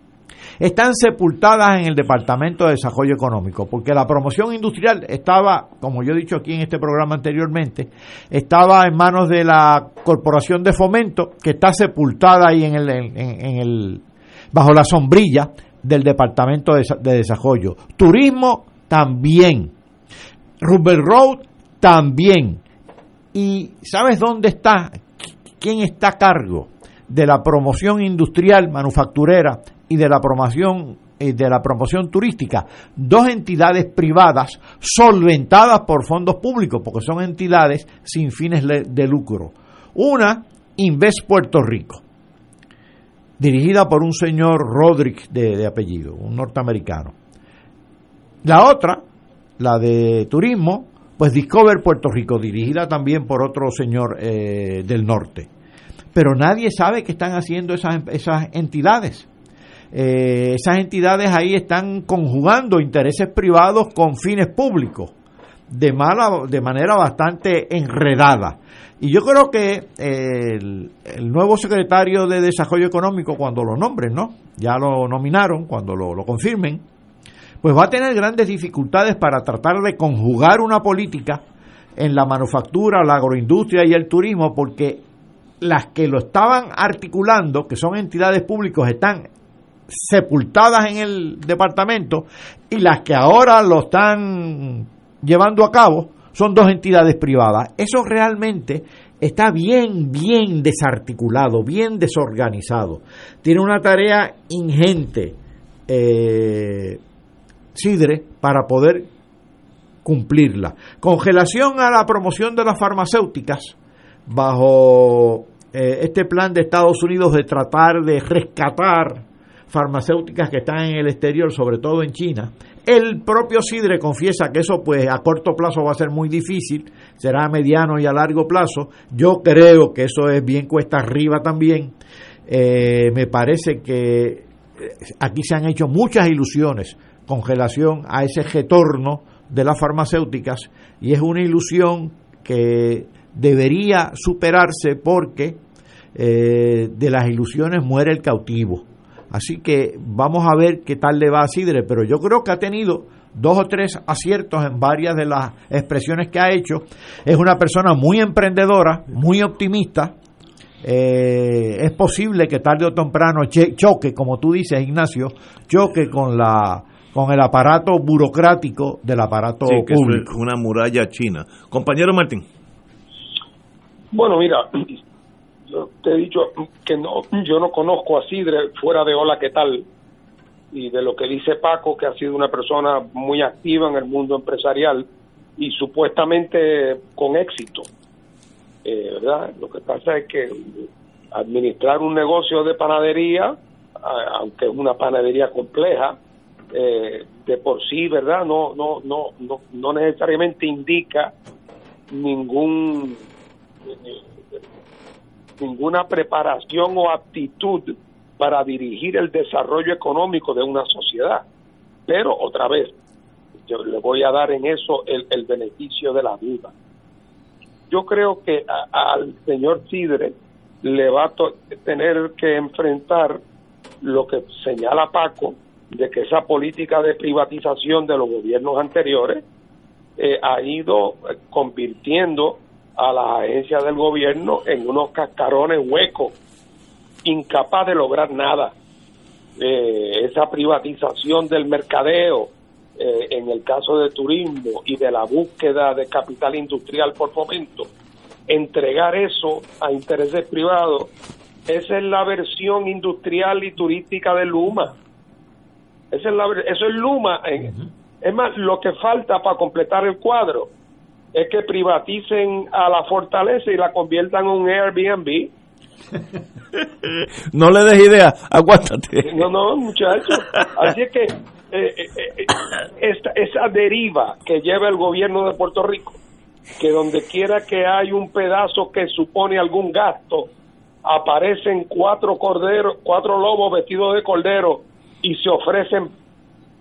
están sepultadas en el Departamento de Desarrollo Económico, porque la promoción industrial estaba, como yo he dicho aquí en este programa anteriormente, estaba en manos de la Corporación de Fomento, que está sepultada ahí en el, bajo la sombrilla del Departamento de, de Desarrollo. Turismo también. Rubber Road también. ¿Y sabes dónde está? ¿Quién está a cargo de la promoción industrial manufacturera y de la promoción eh, de la promoción turística? Dos entidades privadas solventadas por fondos públicos, porque son entidades sin fines de lucro. Una, Invest Puerto Rico, dirigida por un señor Rodríguez de, apellido, un norteamericano. La otra, la de turismo, pues Discover Puerto Rico, dirigida también por otro señor eh, del norte. Pero nadie sabe qué están haciendo esas, esas entidades. Eh, esas entidades ahí están conjugando intereses privados con fines públicos de, mala, de manera bastante enredada. Y yo creo que el, nuevo secretario de Desarrollo Económico, cuando lo nombren, ¿no? Ya lo nominaron, cuando lo, lo confirmen, pues va a tener grandes dificultades para tratar de conjugar una política en la manufactura, la agroindustria y el turismo, porque las que lo estaban articulando, que son entidades públicas, están sepultadas en el departamento y las que ahora lo están llevando a cabo son dos entidades privadas. Eso realmente está bien, bien desarticulado, bien desorganizado. Tiene una tarea ingente. Eh, SIDRE para poder cumplirla. Congelación a la promoción de las farmacéuticas bajo eh, este plan de Estados Unidos de tratar de rescatar farmacéuticas que están en el exterior, sobre todo en China. El propio Sidre confiesa que eso pues a corto plazo va a ser muy difícil, será a mediano y a largo plazo. Yo creo que eso es bien cuesta arriba también. Eh, me parece que eh, aquí se han hecho muchas ilusiones congelación a ese retorno de las farmacéuticas y es una ilusión que debería superarse porque eh, de las ilusiones muere el cautivo. Así que vamos a ver qué tal le va a Sidre, pero yo creo que ha tenido dos o tres aciertos en varias de las expresiones que ha hecho. Es una persona muy emprendedora, muy optimista. Eh, es posible que tarde o temprano choque, como tú dices, Ignacio, choque con la con el aparato burocrático del aparato Sí, que público. es una muralla china. Compañero Martín. Bueno, mira, te he dicho que no, yo no conozco a Sidre fuera de Hola, ¿qué tal? Y de lo que dice Paco, que ha sido una persona muy activa en el mundo empresarial y supuestamente con éxito. Eh, ¿Verdad? Lo que pasa es que administrar un negocio de panadería, aunque es una panadería compleja, eh, de por sí, ¿verdad? No, no, no, no, no necesariamente indica ningún ninguna preparación o aptitud para dirigir el desarrollo económico de una sociedad. Pero otra vez, yo le voy a dar en eso el, el beneficio de la duda. Yo creo que a- al señor Sidre le va a tener que enfrentar lo que señala Paco, de que esa política de privatización de los gobiernos anteriores eh, ha ido eh, convirtiendo a las agencias del gobierno en unos cascarones huecos, incapaz de lograr nada. Eh, esa privatización del mercadeo, eh, en el caso de turismo y de la búsqueda de capital industrial por fomento, entregar eso a intereses privados, esa es la versión industrial y turística de Luma. Esa es la, eso es Luma. eh. Es más, lo que falta para completar el cuadro es que privaticen a la fortaleza y la conviertan en un Airbnb. No le des idea, aguántate. No, no, muchachos. Así es que eh, eh, eh, esta, esa deriva que lleva el gobierno de Puerto Rico, que donde quiera que hay un pedazo que supone algún gasto, aparecen cuatro corderos, cuatro lobos vestidos de cordero y se ofrecen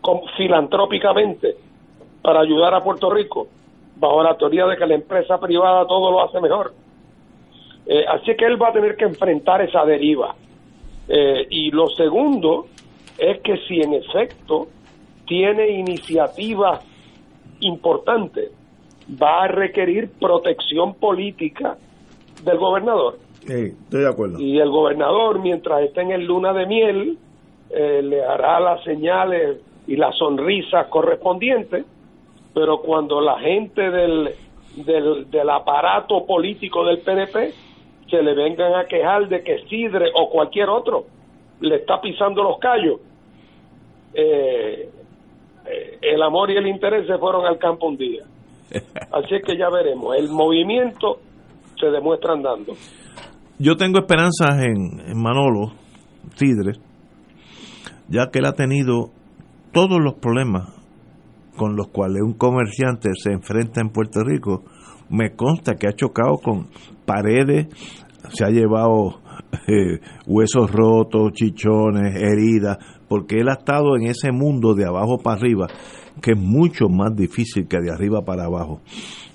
con- filantrópicamente para ayudar a Puerto Rico, bajo la teoría de que la empresa privada todo lo hace mejor. Eh, así que él va a tener que enfrentar esa deriva. Eh, y lo segundo es que si en efecto tiene iniciativas importantes, va a requerir protección política del gobernador. Sí, estoy de acuerdo. Y el gobernador, mientras esté en el luna de miel, eh, le hará las señales y las sonrisas correspondientes, pero cuando la gente del, del, del aparato político del PNP se le vengan a quejar de que Sidre o cualquier otro le está pisando los callos, eh, eh, el amor y el interés se fueron al campo un día. Así es que ya veremos. El movimiento se demuestra andando. Yo tengo esperanzas en, en Manolo Sidre, ya que él ha tenido todos los problemas con los cuales un comerciante se enfrenta en Puerto Rico. Me consta que ha chocado con paredes, se ha llevado eh, huesos rotos, chichones, heridas, porque él ha estado en ese mundo de abajo para arriba, que es mucho más difícil que de arriba para abajo.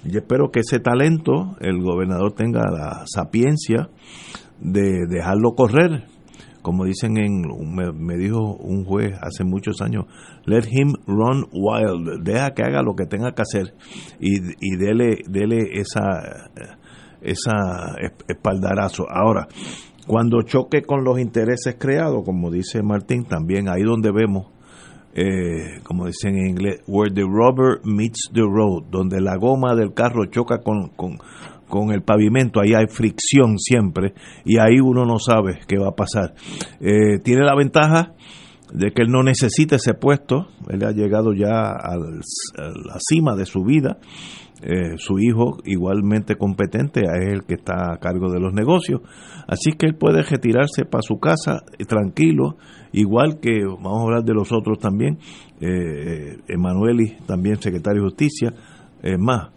Y espero que ese talento el gobernador tenga la sapiencia de dejarlo correr. Como dicen en, me, dijo un juez hace muchos años, let him run wild, deja que haga lo que tenga que hacer y, y dele, dele esa, esa es- espaldarazo. Ahora, cuando choque con los intereses creados, como dice Martín, también ahí donde vemos eh, como dicen en inglés, where the rubber meets the road, donde la goma del carro choca con, con, con el pavimento, ahí hay fricción siempre y ahí uno no sabe qué va a pasar. Eh, tiene la ventaja de que él no necesita ese puesto, él ha llegado ya al- a la cima de su vida, eh, su hijo igualmente competente es el que está a cargo de los negocios, así que él puede retirarse para su casa eh, tranquilo, igual que vamos a hablar de los otros también, eh, Emanueli también secretario de Justicia, es más,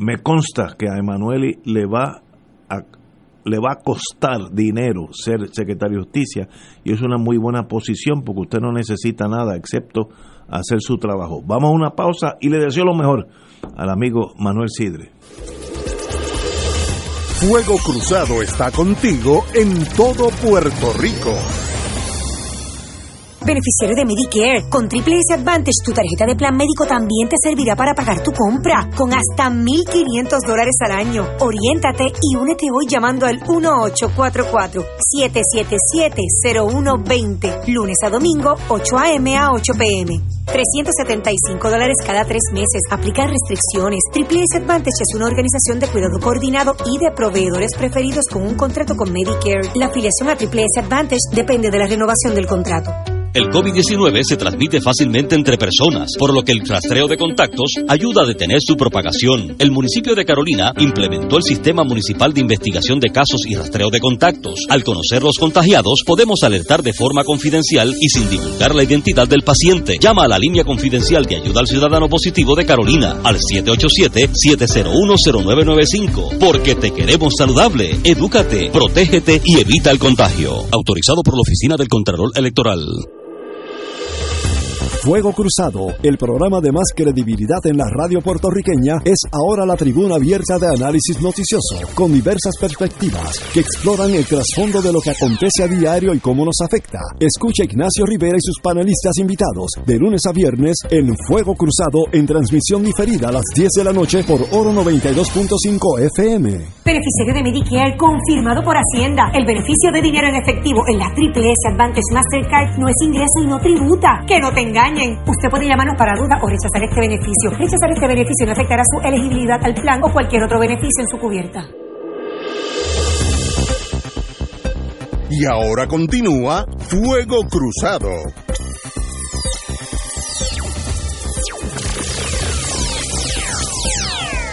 me consta que a Emanueli le va a le va a costar dinero ser secretario de justicia y es una muy buena posición porque usted no necesita nada excepto hacer su trabajo. Vamos a una pausa y le deseo lo mejor al amigo Manuel Sidre. Fuego Cruzado está contigo en todo Puerto Rico. Beneficiario de Medicare. Con Triple S Advantage, tu tarjeta de plan médico también te servirá para pagar tu compra. Con hasta 1.500 dólares al año. Oriéntate y únete hoy llamando al 1844-777-0120. Lunes a domingo, 8 a.m. a 8 p.m. 375 dólares cada tres meses. Aplican restricciones. Triple S Advantage es una organización de cuidado coordinado y de proveedores preferidos con un contrato con Medicare. La afiliación a Triple S Advantage depende de la renovación del contrato. El COVID-19 se transmite fácilmente entre personas, por lo que el rastreo de contactos ayuda a detener su propagación. El municipio de Carolina implementó el Sistema Municipal de Investigación de Casos y Rastreo de Contactos. Al conocer los contagiados, podemos alertar de forma confidencial y sin divulgar la identidad del paciente. Llama a la línea confidencial de ayuda al ciudadano positivo de Carolina al 787-701-0995. Porque te queremos saludable. Edúcate, protégete y evita el contagio. Autorizado por la Oficina del Contralor Electoral. Fuego Cruzado, el programa de más credibilidad en la radio puertorriqueña, es ahora la tribuna abierta de análisis noticioso, con diversas perspectivas que exploran el trasfondo de lo que acontece a diario y cómo nos afecta. Escucha Ignacio Rivera y sus panelistas invitados de lunes a viernes en Fuego Cruzado en transmisión diferida a las 10 de la noche por Oro 92.5 FM. Beneficiario de Medicare confirmado por Hacienda. El beneficio de dinero en efectivo en la Triple S Advantage Mastercard no es ingreso y no tributa. Que no te engañen. Usted puede llamarnos para duda o rechazar este beneficio. Rechazar este beneficio no afectará su elegibilidad al plan o cualquier otro beneficio en su cubierta. Y ahora continúa Fuego Cruzado.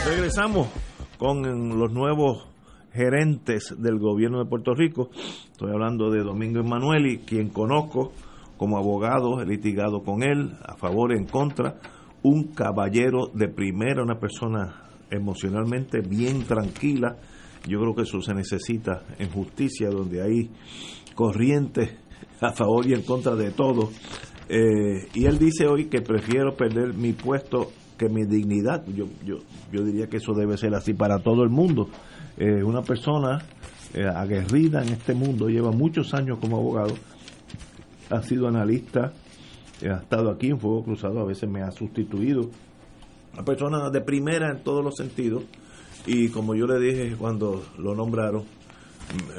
Regresamos con los nuevos gerentes del gobierno de Puerto Rico. Estoy hablando de Domingo Emanueli, quien conozco como abogado, he litigado con él, a favor y en contra, un caballero de primera, una persona emocionalmente bien tranquila. Yo creo que eso se necesita en justicia, donde hay corrientes a favor y en contra de todo. Eh, y él dice hoy que prefiero perder mi puesto que mi dignidad. Yo, yo, yo diría que eso debe ser así para todo el mundo. Eh, una persona eh, aguerrida en este mundo, lleva muchos años como abogado, ha sido analista, ha estado aquí en Fuego Cruzado, a veces me ha sustituido. Una persona de primera en todos los sentidos. Y como yo le dije cuando lo nombraron,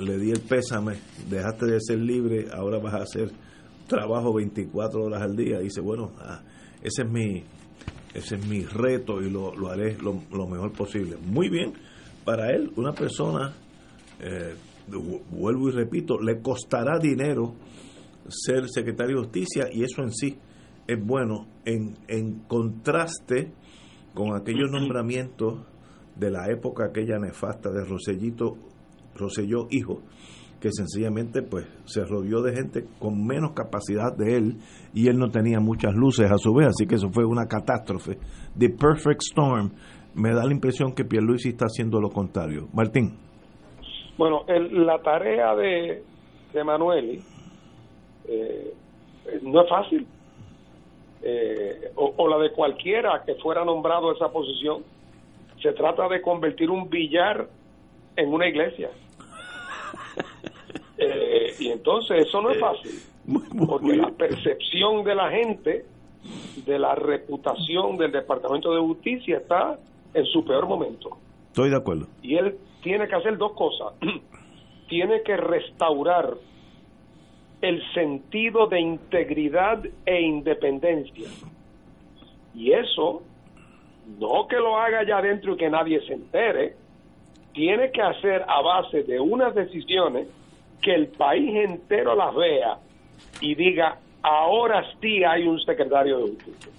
le di el pésame, dejaste de ser libre, ahora vas a hacer trabajo 24 horas al día. Dice, bueno, ah, ese es mi ese es mi reto y lo, lo haré lo, lo, mejor posible. Muy bien, para él, una persona, eh, vuelvo y repito, le costará dinero ser secretario de justicia y eso en sí es bueno en, en contraste con aquellos nombramientos de la época aquella nefasta de Rosellito, Roselló hijo, que sencillamente pues se rodeó de gente con menos capacidad de él y él no tenía muchas luces a su vez, así que eso fue una catástrofe. The Perfect Storm, me da la impresión que Pierluisi está haciendo lo contrario. Martín. Bueno, el, la tarea de, de Manuel eh, no es fácil. Eh, o, o, la de cualquiera que fuera nombrado a esa posición. Se trata de convertir un billar en una iglesia. Eh, y entonces eso no es fácil. Porque la percepción de la gente, de la reputación del Departamento de Justicia está en su peor momento. Estoy de acuerdo. Y él tiene que hacer dos cosas. tiene que restaurar el sentido de integridad e independencia. Y eso, no que lo haga allá adentro y que nadie se entere, tiene que hacer a base de unas decisiones que el país entero las vea y diga, ahora sí hay un secretario de justicia.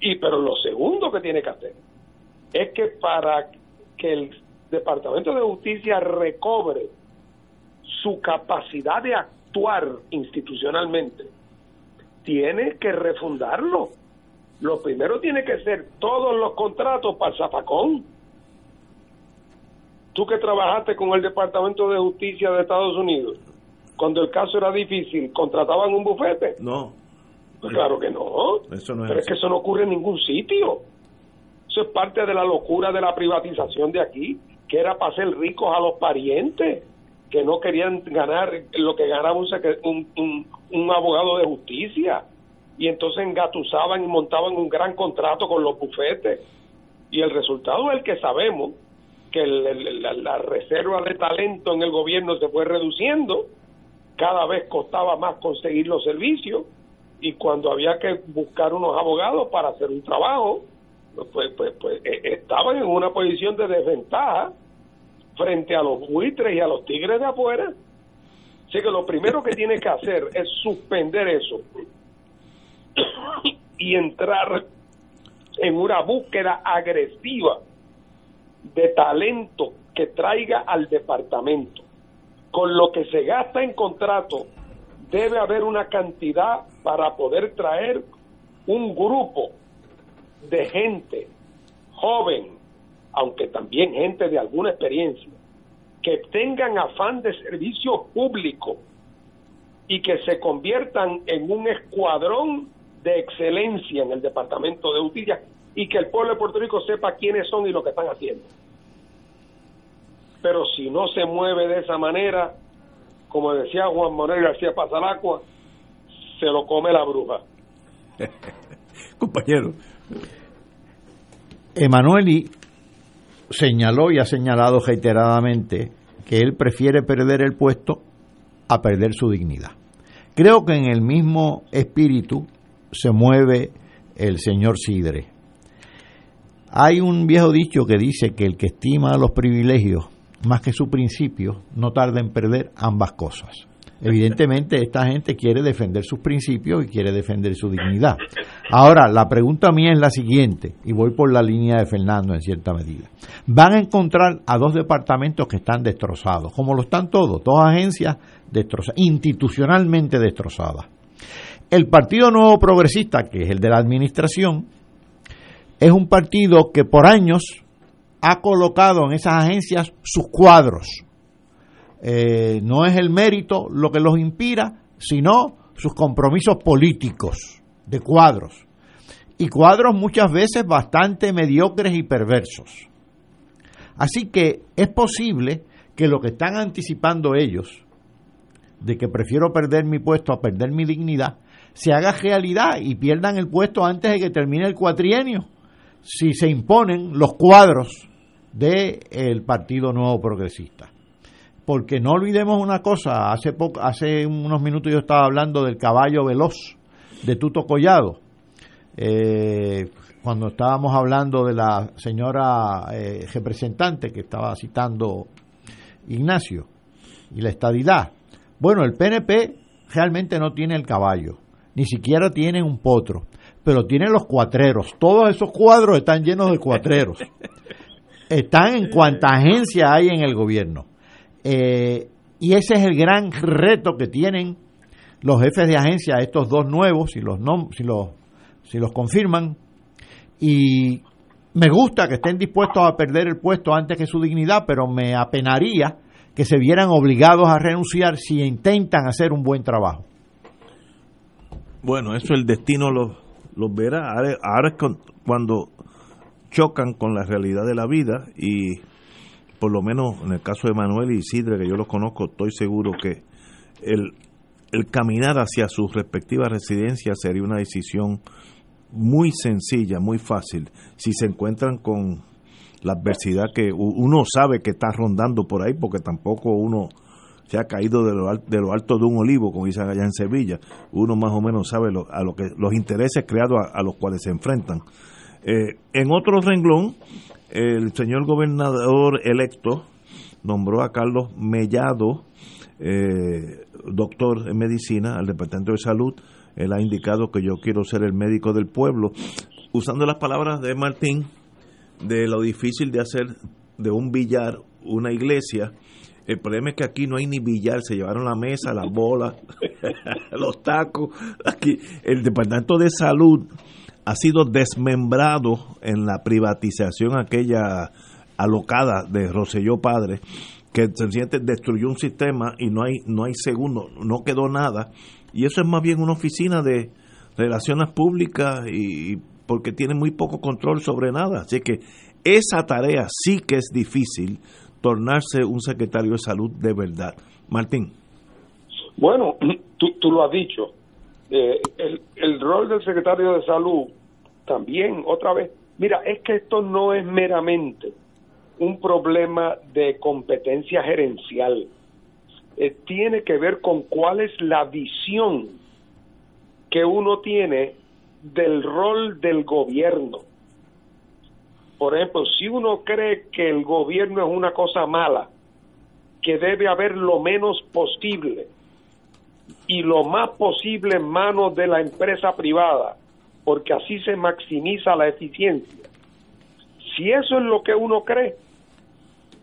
Y pero lo segundo que tiene que hacer es que para que el Departamento de Justicia recobre su capacidad de actuar institucionalmente, tiene que refundarlo. Lo primero tiene que ser todos los contratos para el zafacón. Tú que trabajaste con el Departamento de Justicia de Estados Unidos, cuando el caso era difícil, ¿contrataban un bufete? No. Pues claro que no. Eso no es Pero es así. que eso no ocurre en ningún sitio. Eso es parte de la locura de la privatización de aquí, que era para hacer ricos a los parientes. Que no querían ganar lo que ganaba un, un, un, abogado de justicia. Y entonces engatusaban y montaban un gran contrato con los bufetes. Y el resultado es el que sabemos que la, reserva de talento en el gobierno se fue reduciendo. Cada vez costaba más conseguir los servicios. Y cuando había que buscar unos abogados para hacer un trabajo pues, pues, pues eh, estaban en una posición de desventaja frente a los buitres y a los tigres de afuera. Así que lo primero que tiene que hacer es suspender eso y entrar en una búsqueda agresiva de talento que traiga al departamento. Con lo que se gasta en contrato, debe haber una cantidad para poder traer un grupo de gente joven, aunque también gente de alguna experiencia, que tengan afán de servicio público y que se conviertan en un escuadrón de excelencia en el departamento de Utilla y que el pueblo de Puerto Rico sepa quiénes son y lo que están haciendo. Pero si no se mueve de esa manera, como decía Juan Manuel García Pasalacua, se lo come la bruja. Compañero. Emanueli señaló y ha señalado reiteradamente que él prefiere perder el puesto a perder su dignidad. Creo que en el mismo espíritu se mueve el señor Sidre. Hay un viejo dicho que dice que el que estima los privilegios más que su principio no tarda en perder ambas cosas. Evidentemente esta gente quiere defender sus principios y quiere defender su dignidad. Ahora, la pregunta mía es la siguiente, y voy por la línea de Fernando en cierta medida. Van a encontrar a dos departamentos que están destrozados, como lo están todos, dos agencias destrozadas, institucionalmente destrozadas. El Partido Nuevo Progresista, que es el de la administración, es un partido que por años ha colocado en esas agencias sus cuadros, eh, no es el mérito lo que los inspira, sino sus compromisos políticos de cuadros. Y cuadros muchas veces bastante mediocres y perversos. Así que es posible que lo que están anticipando ellos, de que prefiero perder mi puesto a perder mi dignidad, se haga realidad y pierdan el puesto antes de que termine el cuatrienio, si se imponen los cuadros del Partido Nuevo Progresista porque no olvidemos una cosa, hace poco, hace unos minutos yo estaba hablando del caballo veloz de Tuto Collado, eh, cuando estábamos hablando de la señora eh, representante que estaba citando Ignacio y la estadidad. Bueno, el PNP realmente no tiene el caballo, ni siquiera tiene un potro, pero tiene los cuatreros. Todos esos cuadros están llenos de cuatreros. Están en cuanta agencia hay en el gobierno. Eh, y ese es el gran reto que tienen los jefes de agencia, estos dos nuevos, si los, si los, si los confirman. Y me gusta que estén dispuestos a perder el puesto antes que su dignidad, pero me apenaría que se vieran obligados a renunciar si intentan hacer un buen trabajo. Bueno, eso el destino los, verá. Ahora, ahora es cuando chocan con la realidad de la vida y por lo menos en el caso de Manuel y Isidre, que yo los conozco, estoy seguro que el, el caminar hacia sus respectivas residencias sería una decisión muy sencilla, muy fácil, si se encuentran con la adversidad que uno sabe que está rondando por ahí, porque tampoco uno se ha caído de lo, de lo alto de un olivo, como dicen allá en Sevilla, uno más o menos sabe a lo que los intereses creados a, los cuales se enfrentan. Eh, en otro renglón, el señor gobernador electo nombró a Carlos Mellado, eh, doctor en medicina, al Departamento de Salud. Él ha indicado que yo quiero ser el médico del pueblo. Usando las palabras de Martín, de lo difícil de hacer de un billar una iglesia, el problema es que aquí no hay ni billar, se llevaron la mesa, las bolas, los tacos. Aquí, el Departamento de Salud ha sido desmembrado en la privatización aquella alocada de Roselló Padre, que sencillamente destruyó un sistema y no hay, no hay segundo, no quedó nada. Y eso es más bien una oficina de relaciones públicas y porque tiene muy poco control sobre nada. Así que esa tarea sí que es difícil tornarse un secretario de salud de verdad. Martín. Bueno, tú, tú lo has dicho. Eh, el, el rol del secretario de salud también, otra vez, mira, es que esto no es meramente un problema de competencia gerencial. Eh, tiene que ver con cuál es la visión que uno tiene del rol del gobierno. Por ejemplo, si uno cree que el gobierno es una cosa mala, que debe haber lo menos posible y lo más posible en manos de la empresa privada, porque así se maximiza la eficiencia. Si eso es lo que uno cree,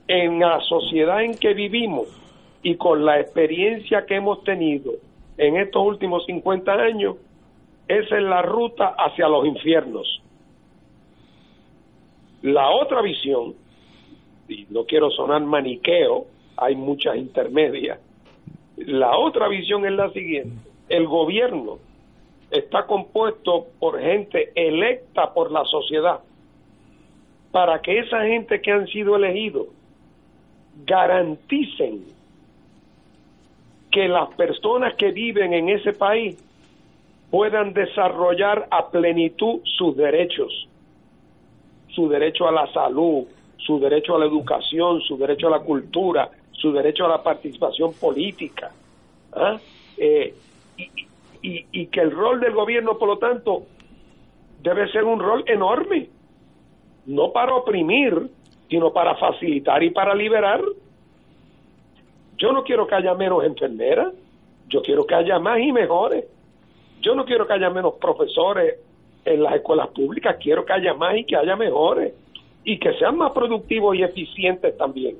en la sociedad en que vivimos y con la experiencia que hemos tenido en estos últimos 50 años, esa es la ruta hacia los infiernos. La otra visión, y no quiero sonar maniqueo, hay muchas intermedias, la otra visión es la siguiente, el gobierno está compuesto por gente electa por la sociedad, para que esa gente que han sido elegidos garanticen que las personas que viven en ese país puedan desarrollar a plenitud sus derechos, su derecho a la salud, su derecho a la educación, su derecho a la cultura, su derecho a la participación política. ¿ah? Eh, y que el rol del gobierno, por lo tanto, debe ser un rol enorme, no para oprimir, sino para facilitar y para liberar. Yo no quiero que haya menos enfermeras, yo quiero que haya más y mejores. Yo no quiero que haya menos profesores en las escuelas públicas, quiero que haya más y que haya mejores y que sean más productivos y eficientes también.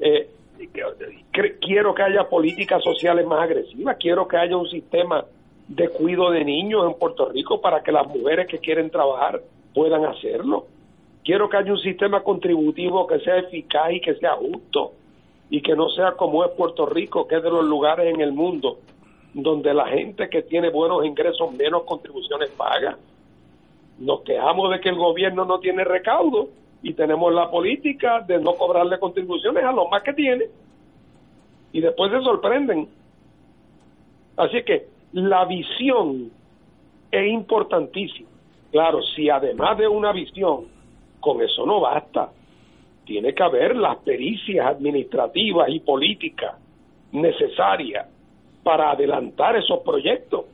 Eh, quiero que haya políticas sociales más agresivas, quiero que haya un sistema de cuidado de niños en Puerto Rico para que las mujeres que quieren trabajar puedan hacerlo. Quiero que haya un sistema contributivo que sea eficaz y que sea justo y que no sea como es Puerto Rico, que es de los lugares en el mundo donde la gente que tiene buenos ingresos menos contribuciones paga. Nos quejamos de que el gobierno no tiene recaudo y tenemos la política de no cobrarle contribuciones a los más que tiene y después se sorprenden. Así que la visión es importantísima. Claro, si además de una visión, con eso no basta. Tiene que haber las pericias administrativas y políticas necesarias para adelantar esos proyectos.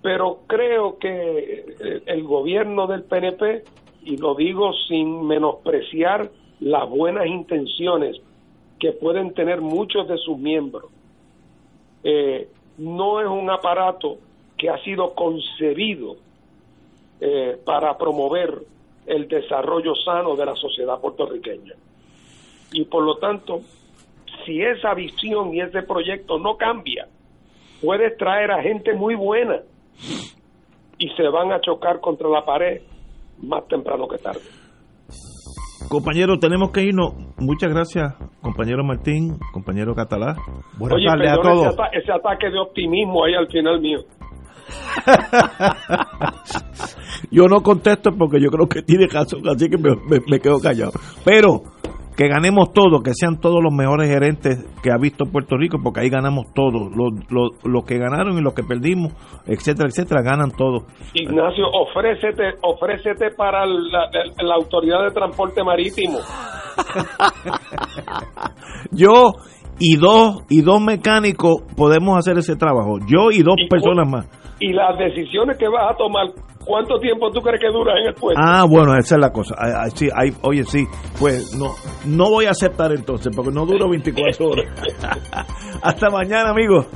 Pero creo que el gobierno del PNP, y lo digo sin menospreciar las buenas intenciones que pueden tener muchos de sus miembros, eh, no es un aparato que ha sido concebido eh, para promover el desarrollo sano de la sociedad puertorriqueña. Y por lo tanto, si esa visión y ese proyecto no cambia, puedes traer a gente muy buena y se van a chocar contra la pared más temprano que tarde. Compañero, tenemos que irnos. Muchas gracias, compañero Martín, compañero Catalá. Buenas Oye, tardes a todos. Ese, ata ese ataque de optimismo ahí al final mío. yo no contesto porque yo creo que tiene razón, así que me, me, me quedo callado. Pero que ganemos todos, que sean todos los mejores gerentes que ha visto Puerto Rico, porque ahí ganamos todos, los, los, los que ganaron y los que perdimos, etcétera, etcétera, ganan todos. Ignacio, ofrécete, ofrécete para la, la Autoridad de Transporte Marítimo. Yo y dos y dos mecánicos podemos hacer ese trabajo, yo y dos ¿Y personas más. Y las decisiones que vas a tomar ¿Cuánto tiempo tú crees que dura en el puesto? Ah, bueno, esa es la cosa. Ah, sí, hay, oye, sí, pues no, no voy a aceptar entonces, porque no duro 24 horas. Hasta mañana, amigos.